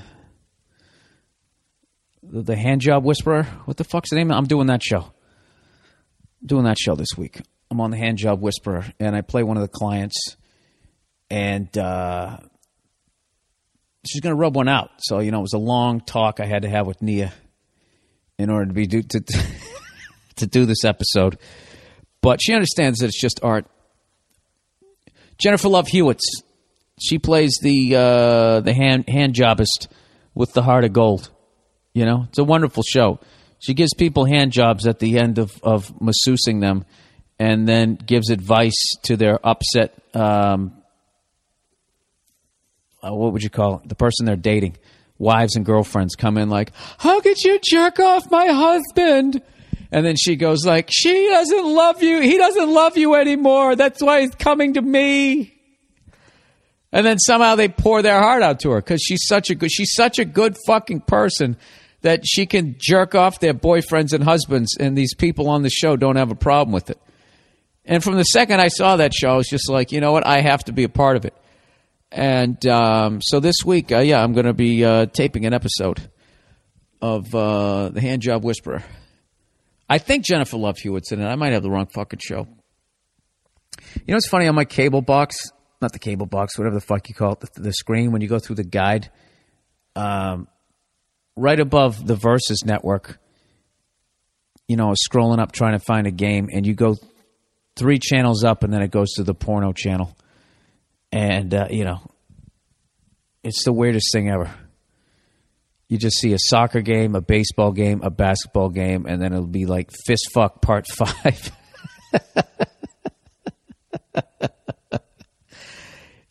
the hand job whisperer. What the fuck's the name? I'm doing that show. doing that show this week. I'm on the hand job whisperer, and I play one of the clients, and uh, she's to rub one out. So you know, it was a long talk I had to have with Nia in order to be do, to to do this episode. But she understands that it's just art. Jennifer Love Hewitt's she plays the uh, the hand hand jobist with the heart of gold. You know, it's a wonderful show. She gives people hand jobs at the end of of masseusing them, and then gives advice to their upset. Um, uh, what would you call it? The person they're dating. Wives and girlfriends come in like, "How could you jerk off my husband?" And then she goes like, "She doesn't love you. He doesn't love you anymore. That's why he's coming to me." And then somehow they pour their heart out to her because she's such a good she's such a good fucking person that she can jerk off their boyfriends and husbands, and these people on the show don't have a problem with it. And from the second I saw that show, I was just like, you know what, I have to be a part of it. And um, so this week, uh, yeah, I'm going to be uh, taping an episode of uh, the Hand Job Whisperer. I think Jennifer Love Hewitt's in it. I might have the wrong fucking show. You know what's funny on my cable box? Not the cable box, whatever the fuck you call it, the, the screen when you go through the guide. Um, right above the Versus network, you know, scrolling up trying to find a game, and you go three channels up, and then it goes to the porno channel. And, uh, you know, it's the weirdest thing ever. You just see a soccer game, a baseball game, a basketball game, and then it'll be like fist fuck part five.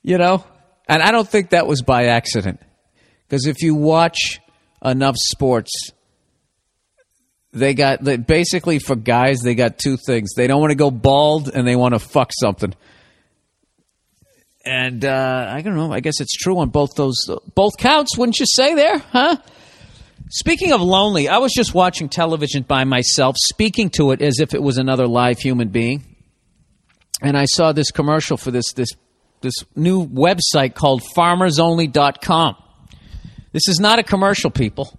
you know? And I don't think that was by accident. Because if you watch enough sports, they got basically for guys, they got two things. They don't want to go bald and they want to fuck something. And uh, I don't know. I guess it's true on both those both counts, wouldn't you say? There, huh? Speaking of lonely, I was just watching television by myself, speaking to it as if it was another live human being, and I saw this commercial for this this this new website called FarmersOnly.com. This is not a commercial, people.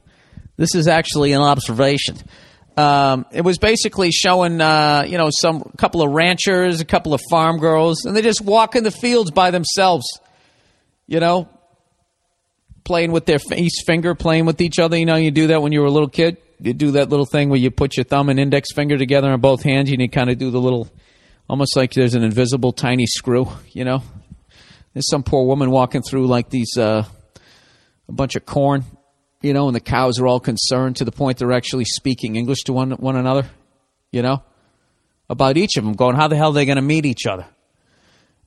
This is actually an observation. Um, it was basically showing, uh, you know, some couple of ranchers, a couple of farm girls, and they just walk in the fields by themselves. You know, playing with their face finger, playing with each other. You know, you do that when you were a little kid. You do that little thing where you put your thumb and index finger together on both hands, and you kind of do the little, almost like there's an invisible tiny screw. You know, there's some poor woman walking through like these. Uh, a bunch of corn, you know, and the cows are all concerned to the point they're actually speaking English to one one another, you know, about each of them, going, how the hell are they going to meet each other?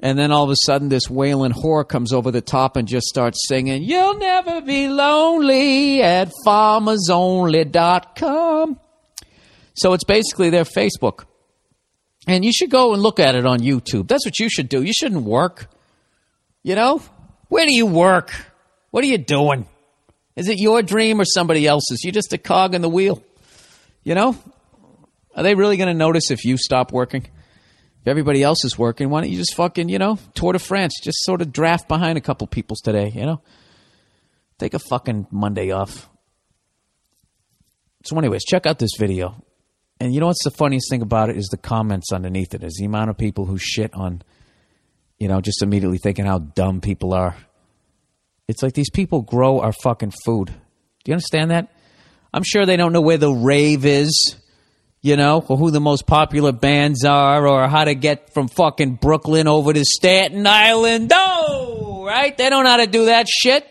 And then all of a sudden, this wailing whore comes over the top and just starts singing, You'll never be lonely at farmersonly.com. So it's basically their Facebook. And you should go and look at it on YouTube. That's what you should do. You shouldn't work. You know? Where do you work? What are you doing? Is it your dream or somebody else's? You're just a cog in the wheel. You know? Are they really going to notice if you stop working? If everybody else is working, why don't you just fucking, you know, Tour de France, just sort of draft behind a couple people's today, you know? Take a fucking Monday off. So, anyways, check out this video. And you know what's the funniest thing about it is the comments underneath it, is the amount of people who shit on, you know, just immediately thinking how dumb people are. It's like these people grow our fucking food. Do you understand that? I'm sure they don't know where the rave is, you know, or who the most popular bands are, or how to get from fucking Brooklyn over to Staten Island. Oh, right? They don't know how to do that shit.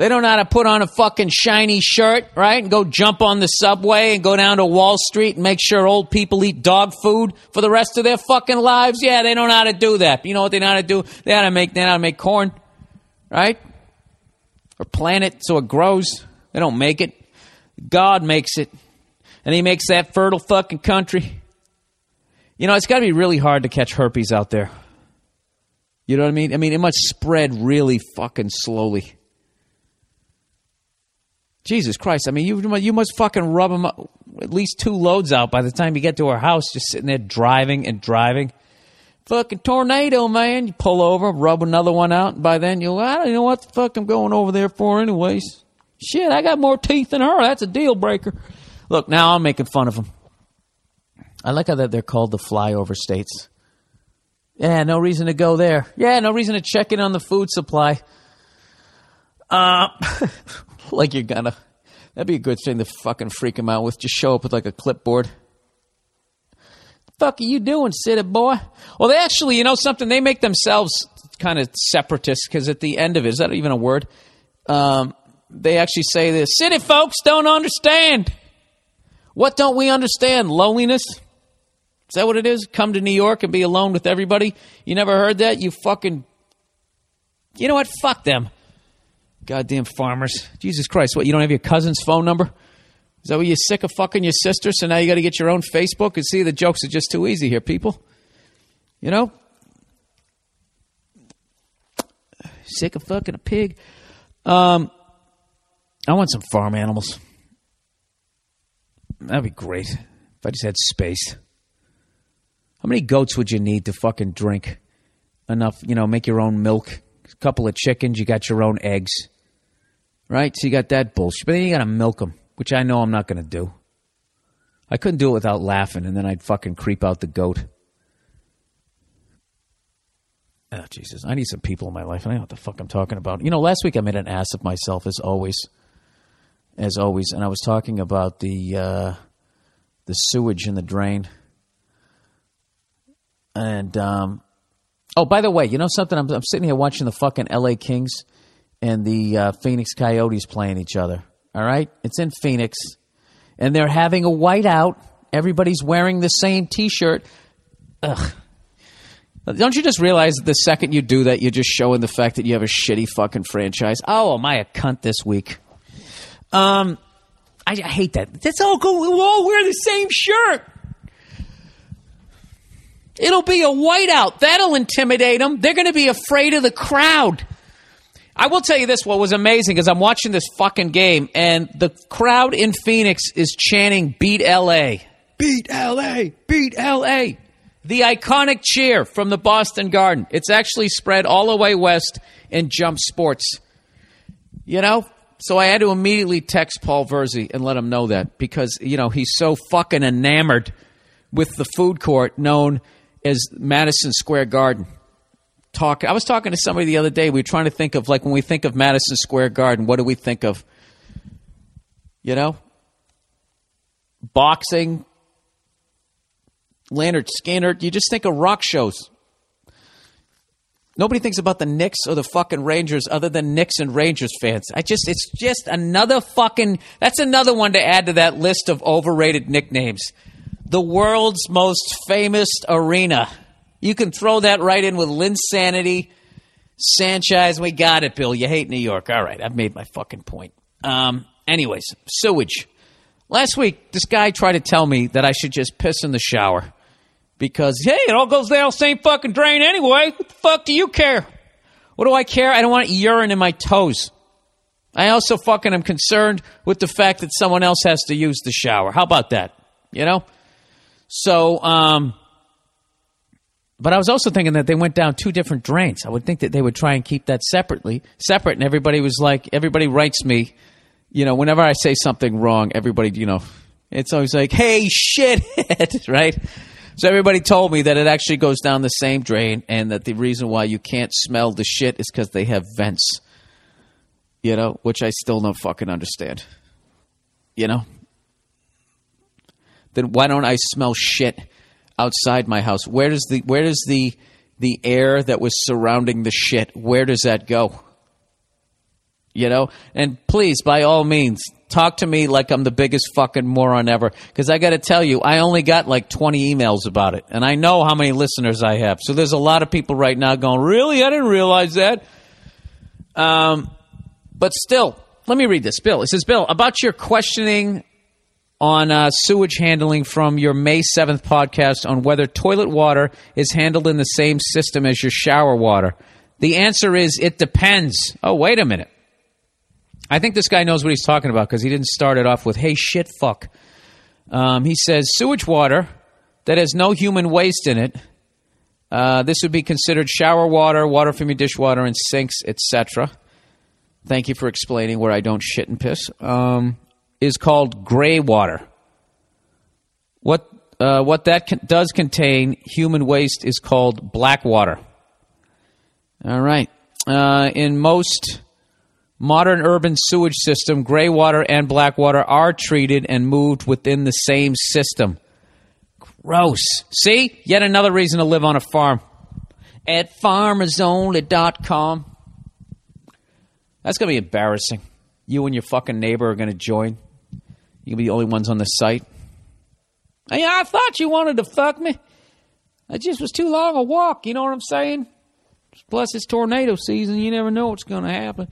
They don't know how to put on a fucking shiny shirt, right? And go jump on the subway and go down to Wall Street and make sure old people eat dog food for the rest of their fucking lives. Yeah, they don't know how to do that. You know what they know how to do? They know how to make, they know how to make corn, right? Or plant it so it grows. They don't make it. God makes it. And he makes that fertile fucking country. You know, it's got to be really hard to catch herpes out there. You know what I mean? I mean, it must spread really fucking slowly. Jesus Christ! I mean, you you must fucking rub them up, at least two loads out by the time you get to our house. Just sitting there driving and driving. Fucking tornado, man! You pull over, rub another one out, and by then you'll I don't know what the fuck I'm going over there for, anyways. Shit, I got more teeth than her. That's a deal breaker. Look, now I'm making fun of them. I like how that they're called the flyover states. Yeah, no reason to go there. Yeah, no reason to check in on the food supply. Uh, like you're gonna. That'd be a good thing to fucking freak him out with. Just show up with like a clipboard. fuck are you doing, city boy? Well, they actually, you know something? They make themselves kind of separatists because at the end of it, is that even a word? Um, they actually say this city folks don't understand. What don't we understand? Loneliness? Is that what it is? Come to New York and be alone with everybody? You never heard that? You fucking. You know what? Fuck them. Goddamn farmers. Jesus Christ. What, you don't have your cousin's phone number? Is that what you're sick of fucking your sister? So now you got to get your own Facebook? And see, the jokes are just too easy here, people. You know? Sick of fucking a pig. Um, I want some farm animals. That'd be great if I just had space. How many goats would you need to fucking drink enough? You know, make your own milk. Couple of chickens, you got your own eggs, right? So you got that bullshit. But then you got to milk them, which I know I'm not going to do. I couldn't do it without laughing, and then I'd fucking creep out the goat. Oh, Jesus. I need some people in my life. And I know what the fuck I'm talking about. You know, last week I made an ass of myself, as always. As always. And I was talking about the, uh, the sewage in the drain. And, um, oh, by the way, you know something? I'm, I'm sitting here watching the fucking LA Kings and the uh, Phoenix Coyotes playing each other. All right? It's in Phoenix. And they're having a whiteout. Everybody's wearing the same t shirt. Ugh. Don't you just realize that the second you do that, you're just showing the fact that you have a shitty fucking franchise? Oh, am I a cunt this week? Um, I, I hate that. That's all go. We'll all wear the same shirt. It'll be a whiteout. That'll intimidate them. They're going to be afraid of the crowd. I will tell you this: what was amazing is I'm watching this fucking game, and the crowd in Phoenix is chanting "Beat LA, beat LA, beat LA." The iconic cheer from the Boston Garden. It's actually spread all the way west in Jump Sports. You know? So I had to immediately text Paul Verzi and let him know that because, you know, he's so fucking enamored with the food court known as Madison Square Garden. Talk I was talking to somebody the other day. We were trying to think of like when we think of Madison Square Garden, what do we think of? You know? Boxing, Lynyrd Skynyrd. You just think of rock shows. Nobody thinks about the Knicks or the fucking Rangers other than Knicks and Rangers fans. I just, it's just another fucking, that's another one to add to that list of overrated nicknames. The world's most famous arena. You can throw that right in with Linsanity, Sanchize. We got it, Bill. You hate New York. All right, I've made my fucking point. Um, anyways, sewage. Last week, this guy tried to tell me that I should just piss in the shower because hey, it all goes down the same fucking drain anyway. What the fuck do you care? What do I care? I don't want urine in my toes. I also fucking am concerned with the fact that someone else has to use the shower. How about that? You know? So, um, but I was also thinking that they went down two different drains. I would think that they would try and keep that separately, separate. And everybody was like, everybody writes me, you know, whenever I say something wrong, everybody, you know, it's always like, hey, shithead, right? So everybody told me that it actually goes down the same drain and that the reason why you can't smell the shit is because they have vents. You know, which I still don't fucking understand. You know? Then why don't I smell shit outside my house? Where does the where does the the air that was surrounding the shit, where does that go? You know? And please, by all means, talk to me like I'm the biggest fucking moron ever. Because I got to tell you, I only got like 20 emails about it. And I know how many listeners I have. So there's a lot of people right now going, Really? I didn't realize that. Um, but still, let me read this. Bill, it says, Bill, about your questioning on uh, sewage handling from your May 7th podcast on whether toilet water is handled in the same system as your shower water. The answer is it depends. Oh, wait a minute. I think this guy knows what he's talking about because he didn't start it off with, hey, shit, fuck. Um, he says sewage water that has no human waste in it. Uh, this would be considered shower water, water from your dishwater, and sinks, etc. Thank you for explaining where I don't shit and piss. Um, is called gray water. What uh, what that con- does contain, human waste, is called black water. All right. Uh, in most modern urban sewage system, gray water and black water are treated and moved within the same system. Gross. See? Yet another reason to live on a farm. At farmersonly.com. That's going to be embarrassing. You and your fucking neighbor are going to join. You'll be the only ones on the site. Hey, I thought you wanted to fuck me. It just was too long a walk. You know what I'm saying? Plus, it's tornado season. You never know what's going to happen.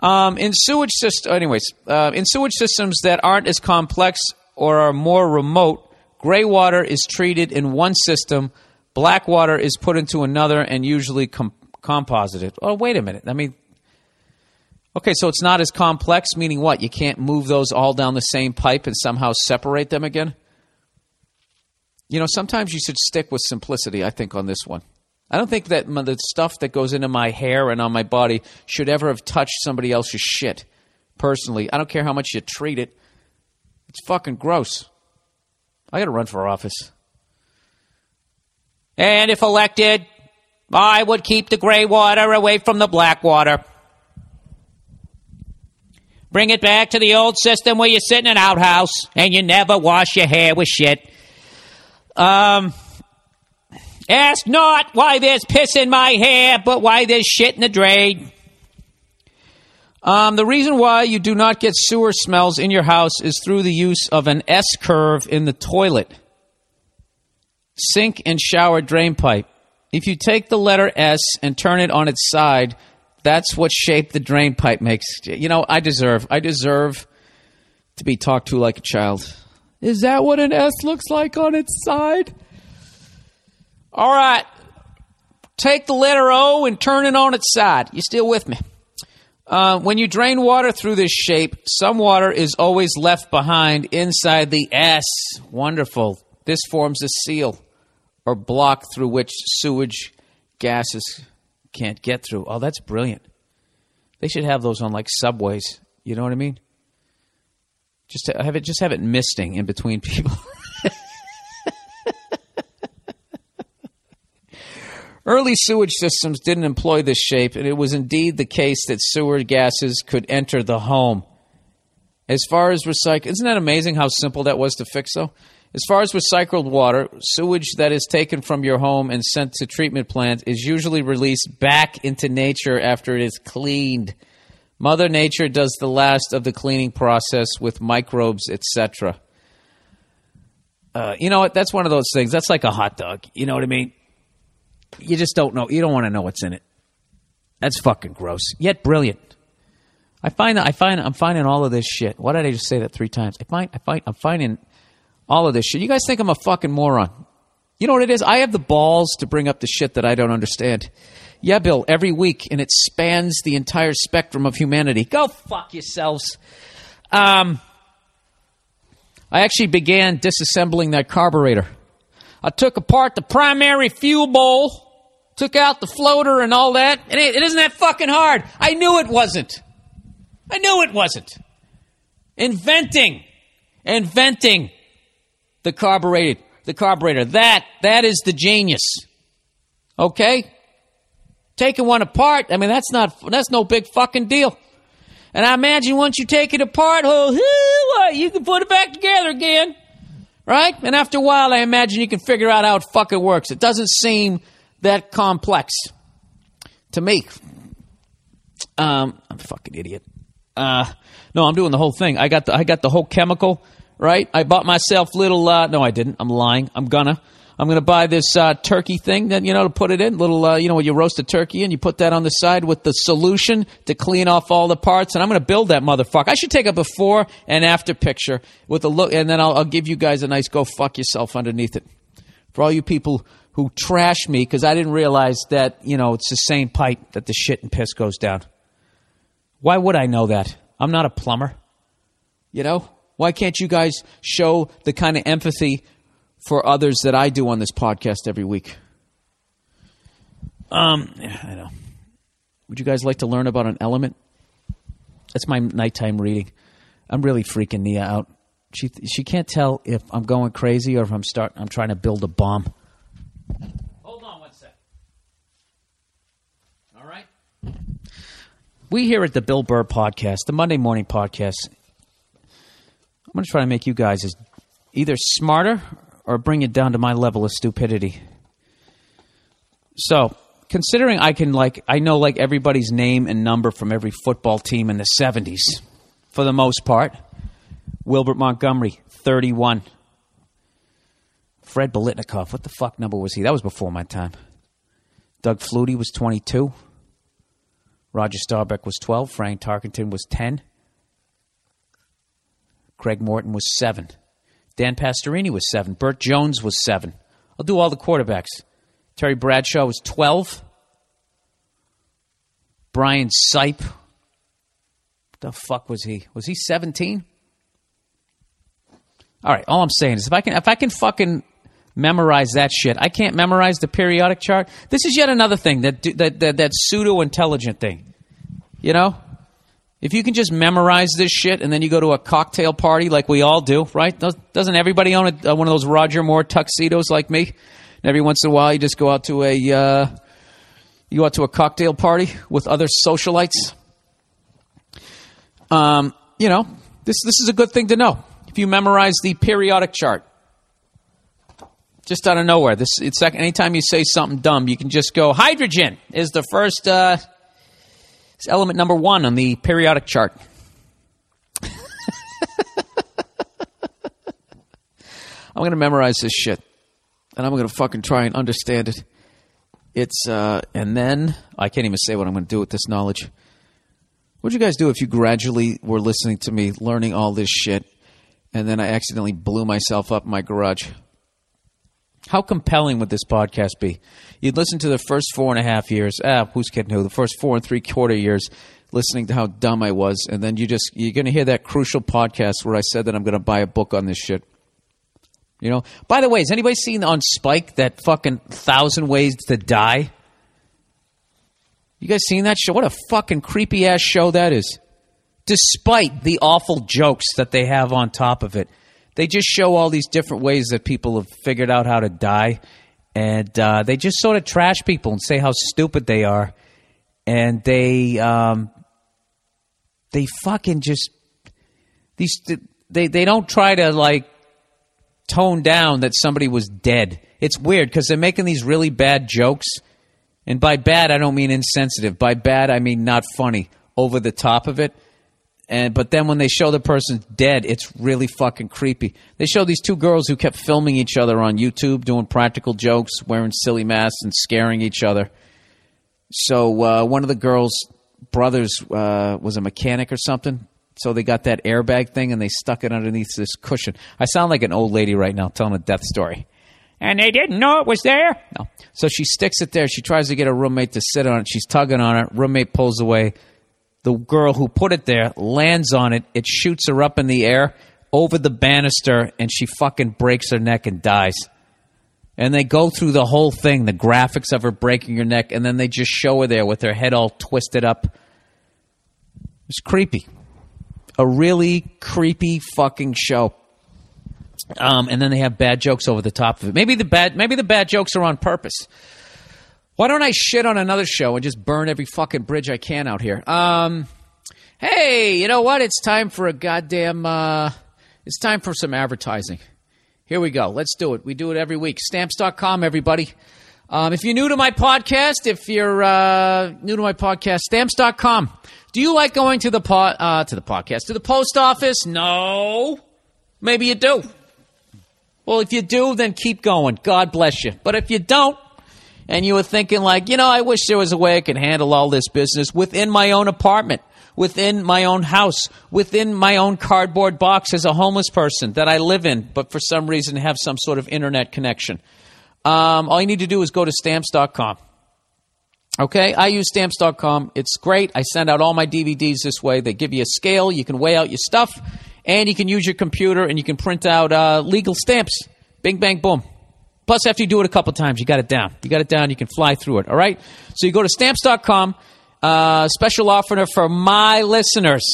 Um, in sewage system, anyways, uh, in sewage systems that aren't as complex or are more remote, gray water is treated in one system, black water is put into another, and usually com- composited. Oh, wait a minute. I mean, okay, so it's not as complex, meaning what? You can't move those all down the same pipe and somehow separate them again. You know, sometimes you should stick with simplicity. I think on this one. I don't think that the stuff that goes into my hair and on my body should ever have touched somebody else's shit. Personally, I don't care how much you treat it. It's fucking gross. I got to run for office. And if elected, I would keep the gray water away from the black water. Bring it back to the old system where you sit in an outhouse and you never wash your hair with shit. Um, ask not why there's piss in my hair, but why there's shit in the drain. Um, the reason why you do not get sewer smells in your house is through the use of an S curve in the toilet, sink, and shower drain pipe. If you take the letter S and turn it on its side, that's what shape the drain pipe makes. You know, I deserve. I deserve to be talked to like a child. Is that what an S looks like on its side? All right. Take the letter O and turn it on its side. You still with me? Uh, when you drain water through this shape, some water is always left behind inside the S. Wonderful. This forms a seal or block through which sewage gases can't get through. Oh, that's brilliant. They should have those on like subways. You know what I mean? Just have it, just have it misting in between people. Early sewage systems didn't employ this shape, and it was indeed the case that sewer gases could enter the home. As far as recycle, isn't that amazing how simple that was to fix, though? As far as recycled water, sewage that is taken from your home and sent to treatment plant is usually released back into nature after it is cleaned. Mother Nature does the last of the cleaning process with microbes, etc. Uh, you know what? That's one of those things. That's like a hot dog. You know what I mean? You just don't know. You don't want to know what's in it. That's fucking gross. Yet brilliant. I find that I find I'm finding all of this shit. Why did I just say that three times? I find I find I'm finding all of this shit. You guys think I'm a fucking moron. You know what it is? I have the balls to bring up the shit that I don't understand. Yeah, Bill, every week, and it spans the entire spectrum of humanity. Go fuck yourselves. Um, I actually began disassembling that carburetor. I took apart the primary fuel bowl, took out the floater and all that, and it, it isn't that fucking hard. I knew it wasn't. I knew it wasn't. Inventing, inventing the carburetor, the carburetor. That that is the genius. Okay? Taking one apart, I mean that's not that's no big fucking deal. And I imagine once you take it apart, oh, you can put it back together again. Right? And after a while, I imagine you can figure out how it fucking works. It doesn't seem that complex to me. Um, I'm a fucking idiot. Uh, no, I'm doing the whole thing. I got the, I got the whole chemical, right? I bought myself little, uh, no, I didn't. I'm lying. I'm gonna. I'm gonna buy this, uh, turkey thing that, you know, to put it in. Little, uh, you know, when you roast a turkey and you put that on the side with the solution to clean off all the parts. And I'm gonna build that motherfucker. I should take a before and after picture with a look, and then I'll, I'll give you guys a nice go fuck yourself underneath it. For all you people who trash me because I didn't realize that, you know, it's the same pipe that the shit and piss goes down. Why would I know that? I'm not a plumber. You know? Why can't you guys show the kind of empathy for others that I do on this podcast every week? Um, yeah, I know. Would you guys like to learn about an element? That's my nighttime reading. I'm really freaking Nia out. She she can't tell if I'm going crazy or if I'm start I'm trying to build a bomb. Hold on one sec. All right. We here at the Bill Burr podcast, the Monday morning podcast, I'm going to try to make you guys as either smarter or bring it down to my level of stupidity. So, considering I can like I know like everybody's name and number from every football team in the 70s for the most part. Wilbert Montgomery, 31. Fred Biletnikoff, what the fuck number was he? That was before my time. Doug Flutie was 22. Roger Staubach was 12. Frank Tarkenton was 10. Craig Morton was 7. Dan Pastorini was 7. Bert Jones was 7. I'll do all the quarterbacks. Terry Bradshaw was 12. Brian Sipe. The fuck was he? Was he 17? All right, all I'm saying is if I can if I can fucking memorize that shit, I can't memorize the periodic chart. This is yet another thing that that that, that pseudo intelligent thing. You know? If you can just memorize this shit and then you go to a cocktail party like we all do, right? Does- Doesn't everybody own a, uh, one of those Roger Moore tuxedos like me? And every once in a while you just go out to a uh, you go out to a cocktail party with other socialites. Um, you know, this this is a good thing to know. If you memorize the periodic chart, just out of nowhere, this it's like anytime you say something dumb, you can just go hydrogen is the first uh, it's element number one on the periodic chart. I'm going to memorize this shit, and I'm going to fucking try and understand it. It's uh, and then I can't even say what I'm going to do with this knowledge. What'd you guys do if you gradually were listening to me, learning all this shit, and then I accidentally blew myself up in my garage? How compelling would this podcast be? You'd listen to the first four and a half years. Ah, who's kidding who? The first four and three quarter years, listening to how dumb I was, and then you just you're going to hear that crucial podcast where I said that I'm going to buy a book on this shit. You know. By the way, has anybody seen on Spike that fucking Thousand Ways to Die? You guys seen that show? What a fucking creepy ass show that is. Despite the awful jokes that they have on top of it, they just show all these different ways that people have figured out how to die, and uh, they just sort of trash people and say how stupid they are, and they um, they fucking just these they they don't try to like tone down that somebody was dead. It's weird because they're making these really bad jokes. And by bad, I don't mean insensitive. By bad, I mean not funny, over the top of it. And but then when they show the person's dead, it's really fucking creepy. They show these two girls who kept filming each other on YouTube, doing practical jokes, wearing silly masks, and scaring each other. So uh, one of the girls' brothers uh, was a mechanic or something. So they got that airbag thing and they stuck it underneath this cushion. I sound like an old lady right now telling a death story. And they didn't know it was there? No. So she sticks it there. She tries to get her roommate to sit on it. She's tugging on it. Roommate pulls away. The girl who put it there lands on it. It shoots her up in the air over the banister and she fucking breaks her neck and dies. And they go through the whole thing, the graphics of her breaking her neck, and then they just show her there with her head all twisted up. It's creepy. A really creepy fucking show. Um, and then they have bad jokes over the top of it. Maybe the bad, maybe the bad jokes are on purpose. Why don't I shit on another show and just burn every fucking bridge I can out here? Um, hey, you know what? It's time for a goddamn. Uh, it's time for some advertising. Here we go. Let's do it. We do it every week. Stamps.com, everybody. Um, if you're new to my podcast, if you're uh, new to my podcast, stamps.com. Do you like going to the po- uh, to the podcast to the post office? No. Maybe you do. Well, if you do, then keep going. God bless you. But if you don't, and you were thinking like, you know, I wish there was a way I could handle all this business within my own apartment, within my own house, within my own cardboard box as a homeless person that I live in, but for some reason have some sort of internet connection. Um, all you need to do is go to stamps.com. Okay, I use stamps.com. It's great. I send out all my DVDs this way. They give you a scale, you can weigh out your stuff, and you can use your computer and you can print out uh, legal stamps. Bing, bang, boom. Plus, after you do it a couple times, you got it down. You got it down, you can fly through it. All right? So you go to stamps.com. Uh, special offer for my listeners.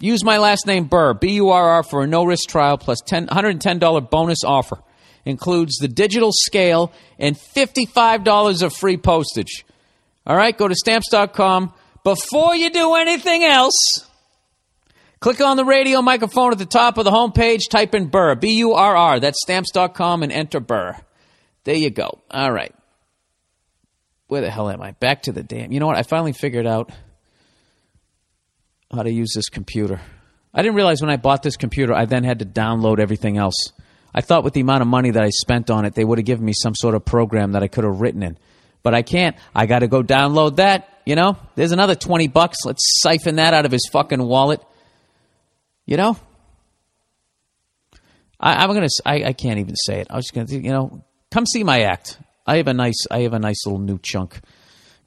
Use my last name Burr, B U R R, for a no risk trial plus $10, $110 bonus offer. Includes the digital scale and $55 of free postage. All right, go to stamps.com. Before you do anything else, click on the radio microphone at the top of the homepage, type in Burr, B U R R. That's stamps.com and enter Burr. There you go. All right. Where the hell am I? Back to the damn. You know what? I finally figured out how to use this computer. I didn't realize when I bought this computer, I then had to download everything else. I thought with the amount of money that I spent on it, they would have given me some sort of program that I could have written in. But I can't. I got to go download that. You know, there's another 20 bucks. Let's siphon that out of his fucking wallet. You know? I, I'm gonna. I can't even say it. I was just gonna. You know, come see my act. I have a nice. I have a nice little new chunk.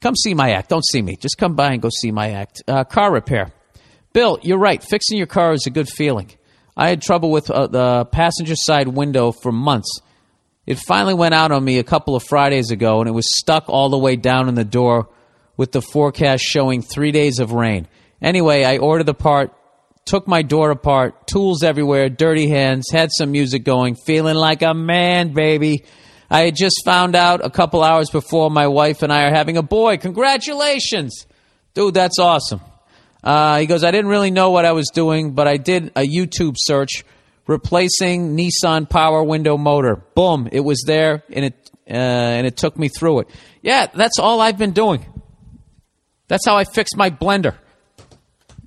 Come see my act. Don't see me. Just come by and go see my act. Uh, car repair. Bill, you're right. Fixing your car is a good feeling. I had trouble with uh, the passenger side window for months. It finally went out on me a couple of Fridays ago, and it was stuck all the way down in the door with the forecast showing three days of rain. Anyway, I ordered the part, took my door apart, tools everywhere, dirty hands, had some music going, feeling like a man, baby. I had just found out a couple hours before my wife and I are having a boy. Congratulations! Dude, that's awesome. Uh, he goes, I didn't really know what I was doing, but I did a YouTube search replacing Nissan power window motor. Boom, it was there, and it uh, and it took me through it. Yeah, that's all I've been doing. That's how I fixed my blender.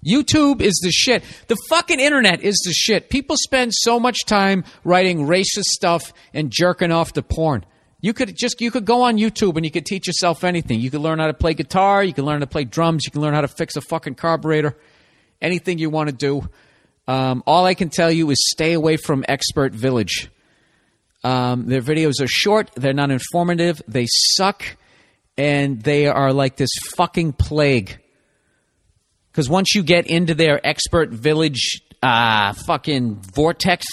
YouTube is the shit. The fucking internet is the shit. People spend so much time writing racist stuff and jerking off to porn. You could just you could go on YouTube and you could teach yourself anything. You could learn how to play guitar, you can learn how to play drums, you can learn how to fix a fucking carburetor. Anything you want to do. Um, all I can tell you is stay away from Expert Village. Um, their videos are short, they're not informative, they suck, and they are like this fucking plague. Because once you get into their expert village uh, fucking vortex,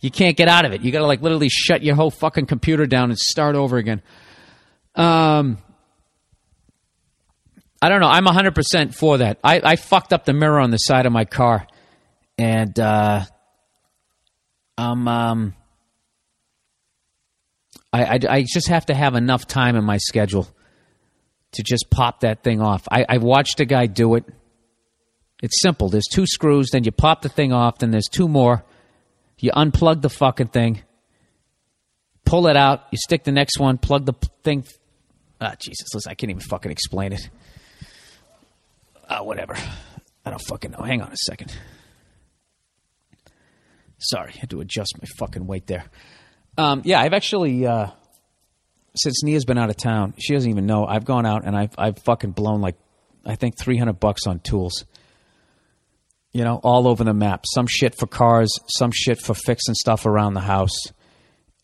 you can't get out of it. You got to like literally shut your whole fucking computer down and start over again. Um, I don't know. I'm 100% for that. I, I fucked up the mirror on the side of my car. And uh, I'm. Um, I, I, I just have to have enough time in my schedule to just pop that thing off. I, I watched a guy do it. It's simple. There's two screws, then you pop the thing off, then there's two more. You unplug the fucking thing, pull it out, you stick the next one, plug the thing. Ah, Jesus, listen, I can't even fucking explain it. Ah, whatever. I don't fucking know. Hang on a second. Sorry, I had to adjust my fucking weight there. Um, yeah, I've actually uh, since Nia's been out of town, she doesn't even know. I've gone out and I've I've fucking blown like I think three hundred bucks on tools. You know, all over the map. Some shit for cars, some shit for fixing stuff around the house.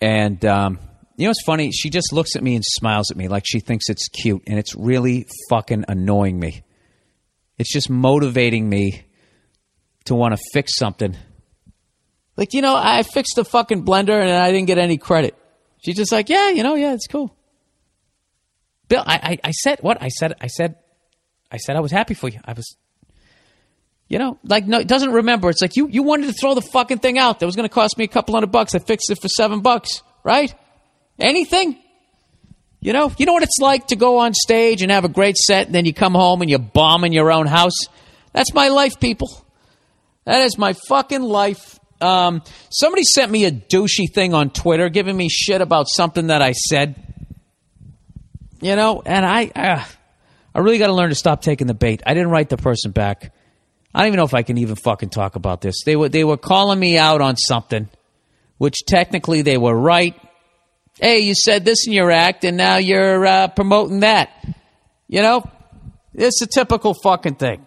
And um, you know it's funny? She just looks at me and smiles at me like she thinks it's cute, and it's really fucking annoying me. It's just motivating me to want to fix something. Like, you know, I fixed the fucking blender and I didn't get any credit. She's just like, yeah, you know, yeah, it's cool. Bill, I, I, I said what? I said, I said, I said I was happy for you. I was, you know, like no, doesn't remember. It's like you, you wanted to throw the fucking thing out. That was going to cost me a couple hundred bucks. I fixed it for seven bucks, right? Anything? You know, you know what it's like to go on stage and have a great set, and then you come home and you bomb in your own house. That's my life, people. That is my fucking life. Um, somebody sent me a douchey thing on Twitter, giving me shit about something that I said. You know, and I, uh, I really got to learn to stop taking the bait. I didn't write the person back. I don't even know if I can even fucking talk about this. They were they were calling me out on something, which technically they were right. Hey, you said this in your act, and now you're uh, promoting that. You know, it's a typical fucking thing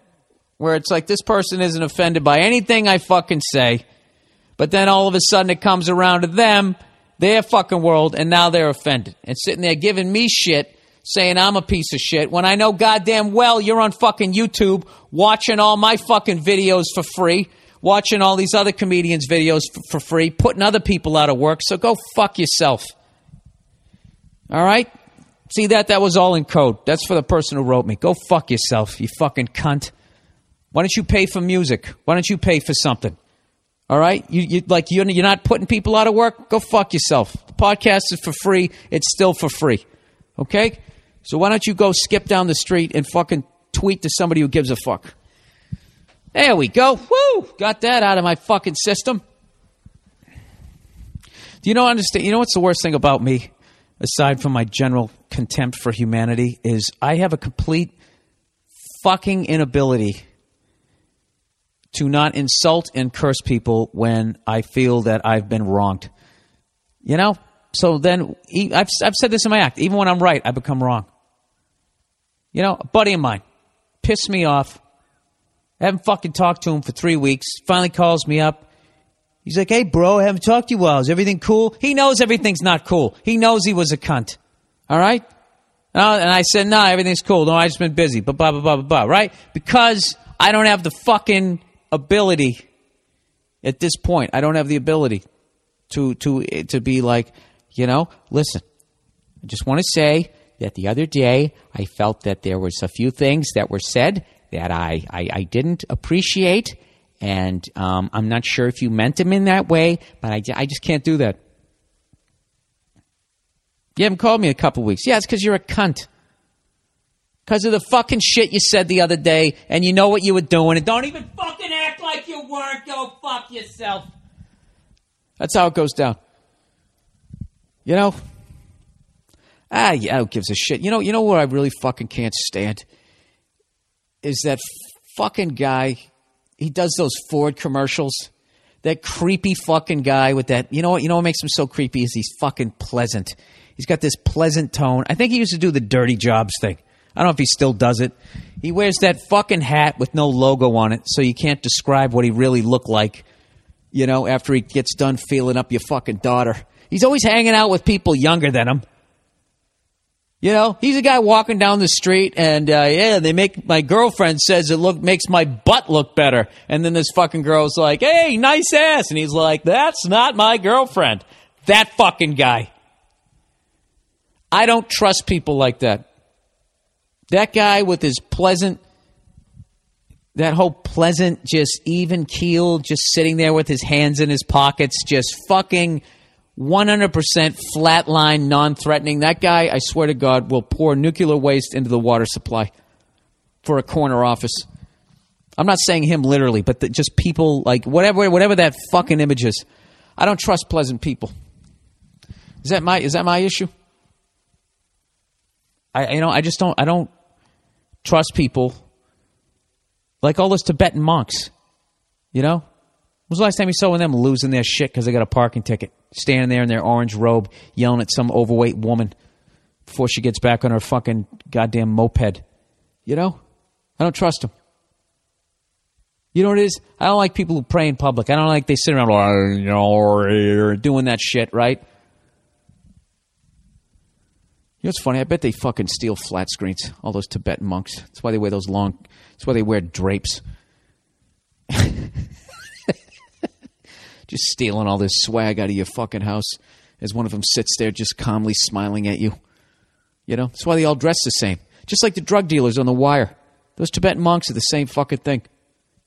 where it's like this person isn't offended by anything I fucking say, but then all of a sudden it comes around to them, their fucking world, and now they're offended and sitting there giving me shit, saying I'm a piece of shit when I know goddamn well you're on fucking YouTube watching all my fucking videos for free, watching all these other comedians' videos f- for free, putting other people out of work. So go fuck yourself. All right? See that? That was all in code. That's for the person who wrote me. Go fuck yourself, you fucking cunt. Why don't you pay for music? Why don't you pay for something? All right, you, you like you're, you're not putting people out of work. Go fuck yourself. The podcast is for free. It's still for free. Okay, so why don't you go skip down the street and fucking tweet to somebody who gives a fuck? There we go. Woo! Got that out of my fucking system. Do you know understand? You know what's the worst thing about me, aside from my general contempt for humanity, is I have a complete fucking inability to not insult and curse people when I feel that I've been wronged. You know? So then, I've, I've said this in my act. Even when I'm right, I become wrong. You know, a buddy of mine pissed me off. I haven't fucking talked to him for three weeks. Finally calls me up. He's like, hey, bro, I haven't talked to you while. Is everything cool? He knows everything's not cool. He knows he was a cunt. All right? Uh, and I said, nah, everything's cool. No, I just been busy. But blah, blah, blah, blah, blah, right? Because I don't have the fucking ability at this point. I don't have the ability to, to, to be like, you know, listen, I just want to say that the other day I felt that there was a few things that were said that I, I, I didn't appreciate. And um, I'm not sure if you meant them in that way, but I, I just can't do that. You haven't called me in a couple weeks. Yeah, it's because you're a cunt. Because of the fucking shit you said the other day, and you know what you were doing, and don't even fucking act like you weren't. Go fuck yourself. That's how it goes down. You know? Ah, yeah, who gives a shit? You know, you know what I really fucking can't stand? Is that fucking guy. He does those Ford commercials. That creepy fucking guy with that. You know what? You know what makes him so creepy is he's fucking pleasant. He's got this pleasant tone. I think he used to do the dirty jobs thing. I don't know if he still does it. He wears that fucking hat with no logo on it, so you can't describe what he really looked like. You know, after he gets done feeling up your fucking daughter. He's always hanging out with people younger than him. You know, he's a guy walking down the street, and uh, yeah, they make my girlfriend says it look makes my butt look better, and then this fucking girl's like, "Hey, nice ass," and he's like, "That's not my girlfriend." That fucking guy. I don't trust people like that. That guy with his pleasant, that whole pleasant, just even keel, just sitting there with his hands in his pockets, just fucking 100% flatline, non threatening. That guy, I swear to God, will pour nuclear waste into the water supply for a corner office. I'm not saying him literally, but the, just people like whatever, whatever that fucking image is. I don't trust pleasant people. Is that my is that my issue? I you know I just don't I don't trust people like all those Tibetan monks. You know, was the last time you saw one of them losing their shit because they got a parking ticket, standing there in their orange robe, yelling at some overweight woman before she gets back on her fucking goddamn moped? You know, I don't trust them. You know what it is? I don't like people who pray in public. I don't like they sit around, "Oh, doing that shit, right? You know what's funny? I bet they fucking steal flat screens. All those Tibetan monks. That's why they wear those long. That's why they wear drapes. just stealing all this swag out of your fucking house as one of them sits there just calmly smiling at you. You know, that's why they all dress the same. Just like the drug dealers on the wire. Those Tibetan monks are the same fucking thing.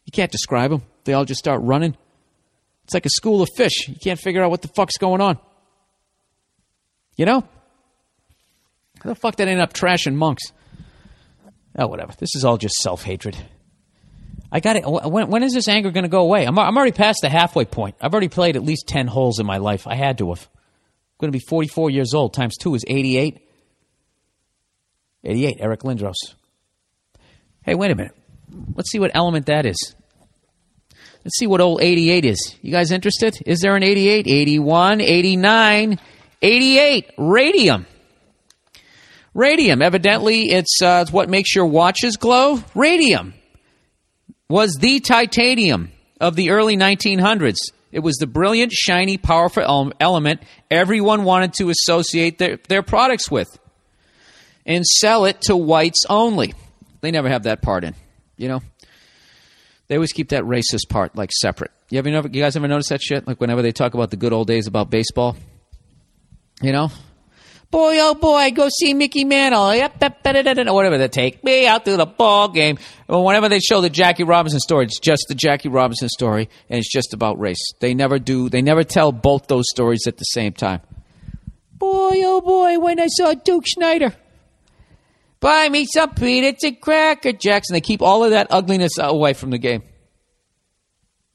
You can't describe them. They all just start running. It's like a school of fish. You can't figure out what the fuck's going on. You know? How the fuck did I end up trashing monks? Oh, whatever. This is all just self hatred. I got it. When, when is this anger going to go away? I'm, I'm already past the halfway point. I've already played at least 10 holes in my life. I had to have. I'm going to be 44 years old. Times two is 88. 88, Eric Lindros. Hey, wait a minute. Let's see what element that is. Let's see what old 88 is. You guys interested? Is there an 88? 81, 89, 88. Radium. Radium. Evidently, it's, uh, it's what makes your watches glow. Radium was the titanium of the early 1900s. It was the brilliant, shiny, powerful element everyone wanted to associate their, their products with and sell it to whites only. They never have that part in, you know? They always keep that racist part like separate. You ever, you guys ever notice that shit? Like whenever they talk about the good old days about baseball, you know? Boy, oh boy, go see Mickey Mantle. Yep, yep, da, whatever they take me out to the ball game. Well, whenever they show the Jackie Robinson story, it's just the Jackie Robinson story, and it's just about race. They never do. They never tell both those stories at the same time. Boy, oh boy, when I saw Duke Snider. Buy me some peanuts and cracker jacks. And they keep all of that ugliness away from the game.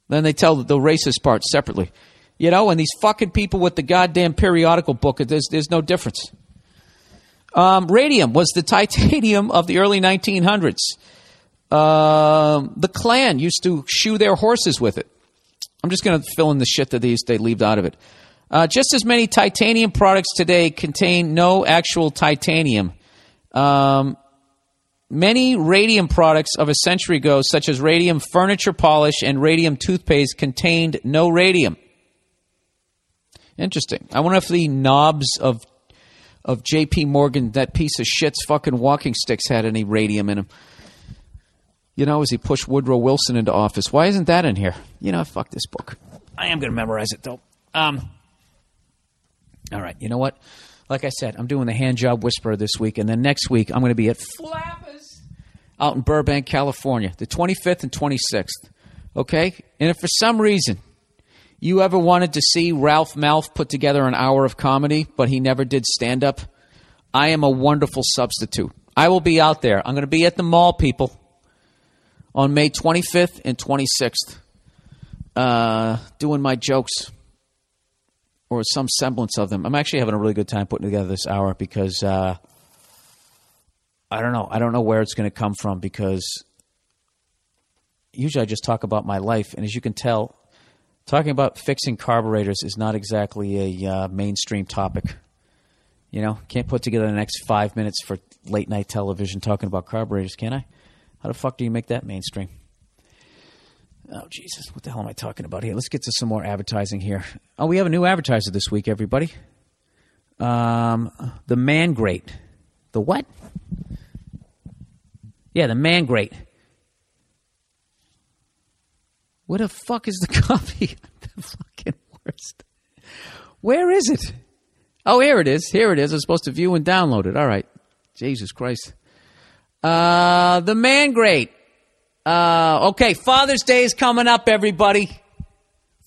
Then they tell the racist part separately. You know, and these fucking people with the goddamn periodical book, there's, there's no difference. Um, radium was the titanium of the early 1900s. Um, the Klan used to shoe their horses with it. I'm just going to fill in the shit that these they leave out of it. Uh, just as many titanium products today contain no actual titanium. Um, many radium products of a century ago, such as radium furniture polish and radium toothpaste, contained no radium. Interesting. I wonder if the knobs of of J.P. Morgan, that piece of shit's fucking walking sticks, had any radium in them. You know, as he pushed Woodrow Wilson into office. Why isn't that in here? You know, fuck this book. I am going to memorize it though. Um. All right. You know what? Like I said, I'm doing the hand job whisperer this week, and then next week I'm going to be at Flappers out in Burbank, California, the 25th and 26th. Okay, and if for some reason you ever wanted to see Ralph Mouth put together an hour of comedy, but he never did stand up, I am a wonderful substitute. I will be out there. I'm going to be at the mall, people, on May 25th and 26th, uh, doing my jokes or some semblance of them. I'm actually having a really good time putting together this hour because uh, I don't know. I don't know where it's going to come from because usually I just talk about my life, and as you can tell, talking about fixing carburetors is not exactly a uh, mainstream topic. You know, can't put together the next five minutes for late night television talking about carburetors, can I? How the fuck do you make that mainstream? Oh Jesus, what the hell am I talking about here? Let's get to some more advertising here. Oh, we have a new advertiser this week, everybody. Um, the Man Grate. The what? Yeah, the Man Grate. Where the fuck is the copy? the fucking worst. Where is it? Oh, here it is. Here it is. I'm supposed to view and download it. All right. Jesus Christ. Uh, the Man Grate. Uh, okay, Father's Day is coming up, everybody.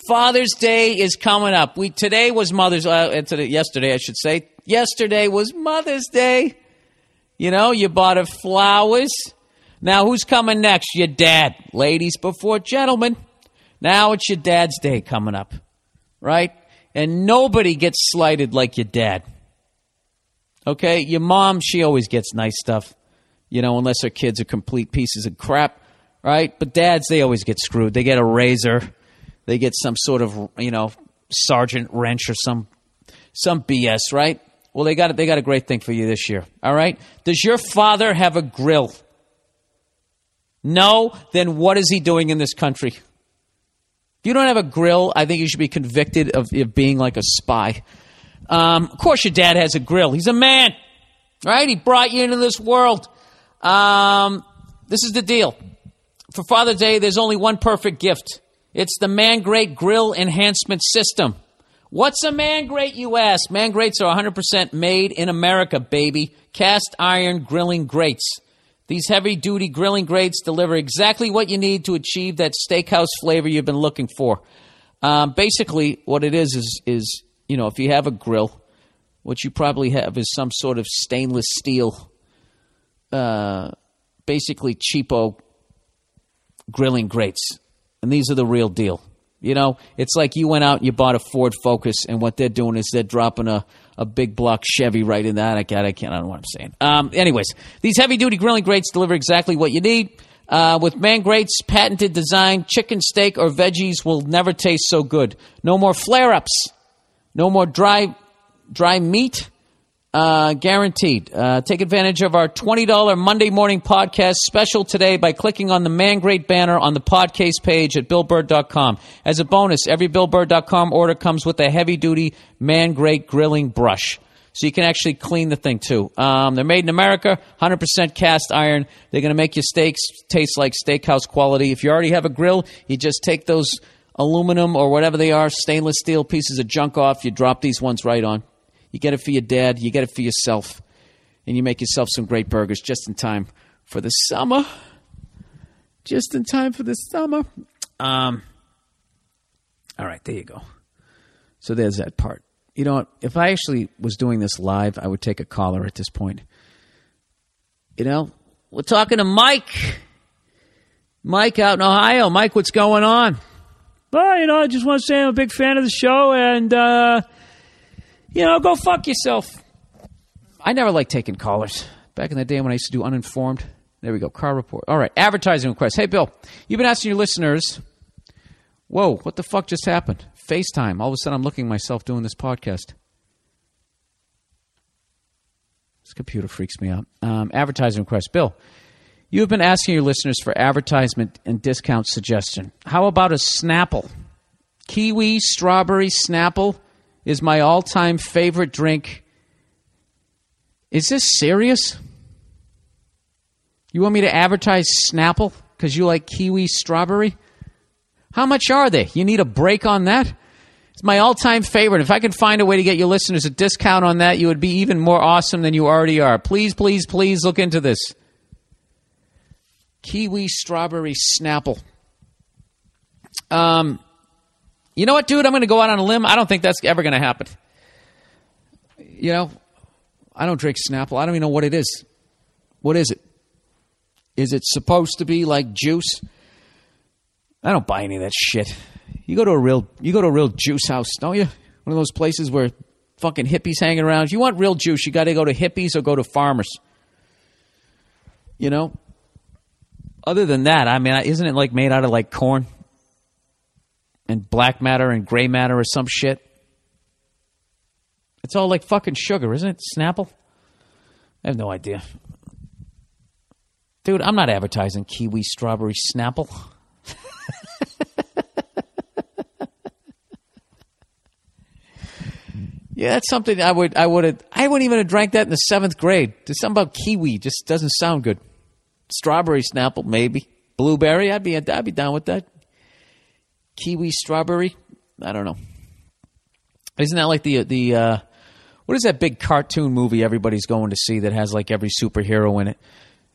Father's Day is coming up. We today was Mother's. Uh, today, yesterday, I should say. Yesterday was Mother's Day. You know, you bought her flowers. Now, who's coming next? Your dad, ladies before gentlemen. Now it's your dad's day coming up, right? And nobody gets slighted like your dad. Okay, your mom, she always gets nice stuff, you know, unless her kids are complete pieces of crap right? But dads, they always get screwed. They get a razor, they get some sort of you know sergeant wrench or some some BS, right? Well, they got they got a great thing for you this year. All right? Does your father have a grill? No, then what is he doing in this country? You don't have a grill, I think you should be convicted of, of being like a spy. Um, of course, your dad has a grill. He's a man, right? He brought you into this world. Um, this is the deal for Father's Day, there's only one perfect gift. It's the Man Grate Grill Enhancement System. What's a Man Grate, you ask? Man Grates are 100% made in America, baby. Cast iron grilling grates. These heavy duty grilling grates deliver exactly what you need to achieve that steakhouse flavor you've been looking for. Um, basically, what it is is is you know if you have a grill, what you probably have is some sort of stainless steel, uh, basically cheapo grilling grates. And these are the real deal. You know, it's like you went out and you bought a Ford Focus, and what they're doing is they're dropping a, a big block Chevy right in that. I can't, I can't, I don't know what I'm saying. Um, anyways, these heavy duty grilling grates deliver exactly what you need. Uh, with Man Grate's patented design, chicken, steak, or veggies will never taste so good. No more flare ups. No more dry, dry meat. Uh, guaranteed. Uh, take advantage of our $20 Monday morning podcast special today by clicking on the Mangrate banner on the podcast page at BillBurr.com. As a bonus, every BillBurr.com order comes with a heavy duty Mangrate grilling brush. So you can actually clean the thing too. Um, they're made in America, 100% cast iron. They're going to make your steaks taste like steakhouse quality. If you already have a grill, you just take those aluminum or whatever they are, stainless steel pieces of junk off. You drop these ones right on You get it for your dad, you get it for yourself, and you make yourself some great burgers just in time for the summer. Just in time for the summer. Um, all right, there you go. So there's that part. You know? If I actually was doing this live, I would take a caller at this point. You know, we're talking to Mike. Mike out in Ohio. Mike, what's going on? Well, you know, I just want to say I'm a big fan of the show and, uh, you know, go fuck yourself. I never liked taking callers. Back in the day when I used to do uninformed. There we go. Car report. All right. Advertising request. Hey, Bill, you've been asking your listeners. Whoa, what the fuck just happened? FaceTime. All of a sudden, I'm looking myself doing this podcast. This computer freaks me out. Um, advertising request. Bill, you have been asking your listeners for advertisement and discount suggestion. How about a Snapple? Kiwi strawberry Snapple is my all time favorite drink. Is this serious? You want me to advertise Snapple because you like kiwi strawberry? How much are they? You need a break on that? It's my all time favorite. If I could find a way to get your listeners a discount on that, you would be even more awesome than you already are. Please, please, please look into this. Kiwi strawberry Snapple. Um, you know what, dude? I'm going to go out on a limb. I don't think that's ever going to happen. You know, I don't drink Snapple. I don't even know what it is. What is it? Is it supposed to be like juice? I don't buy any of that shit. You go to a real you go to a real juice house, don't you? One of those places where fucking hippies hanging around. If you want real juice, you got to go to hippies or go to farmers. You know. Other than that, I mean, isn't it like made out of like corn and black matter and gray matter or some shit? It's all like fucking sugar, isn't it? Snapple. I have no idea. Dude, I'm not advertising kiwi strawberry Snapple. yeah, that's something I would I would have I wouldn't even have drank that in the seventh grade. There's something about kiwi just doesn't sound good. Strawberry Snapple, maybe. Blueberry, I'd be I'd be down with that. Kiwi strawberry, I don't know. Isn't that like the the uh, what is that big cartoon movie everybody's going to see that has like every superhero in it?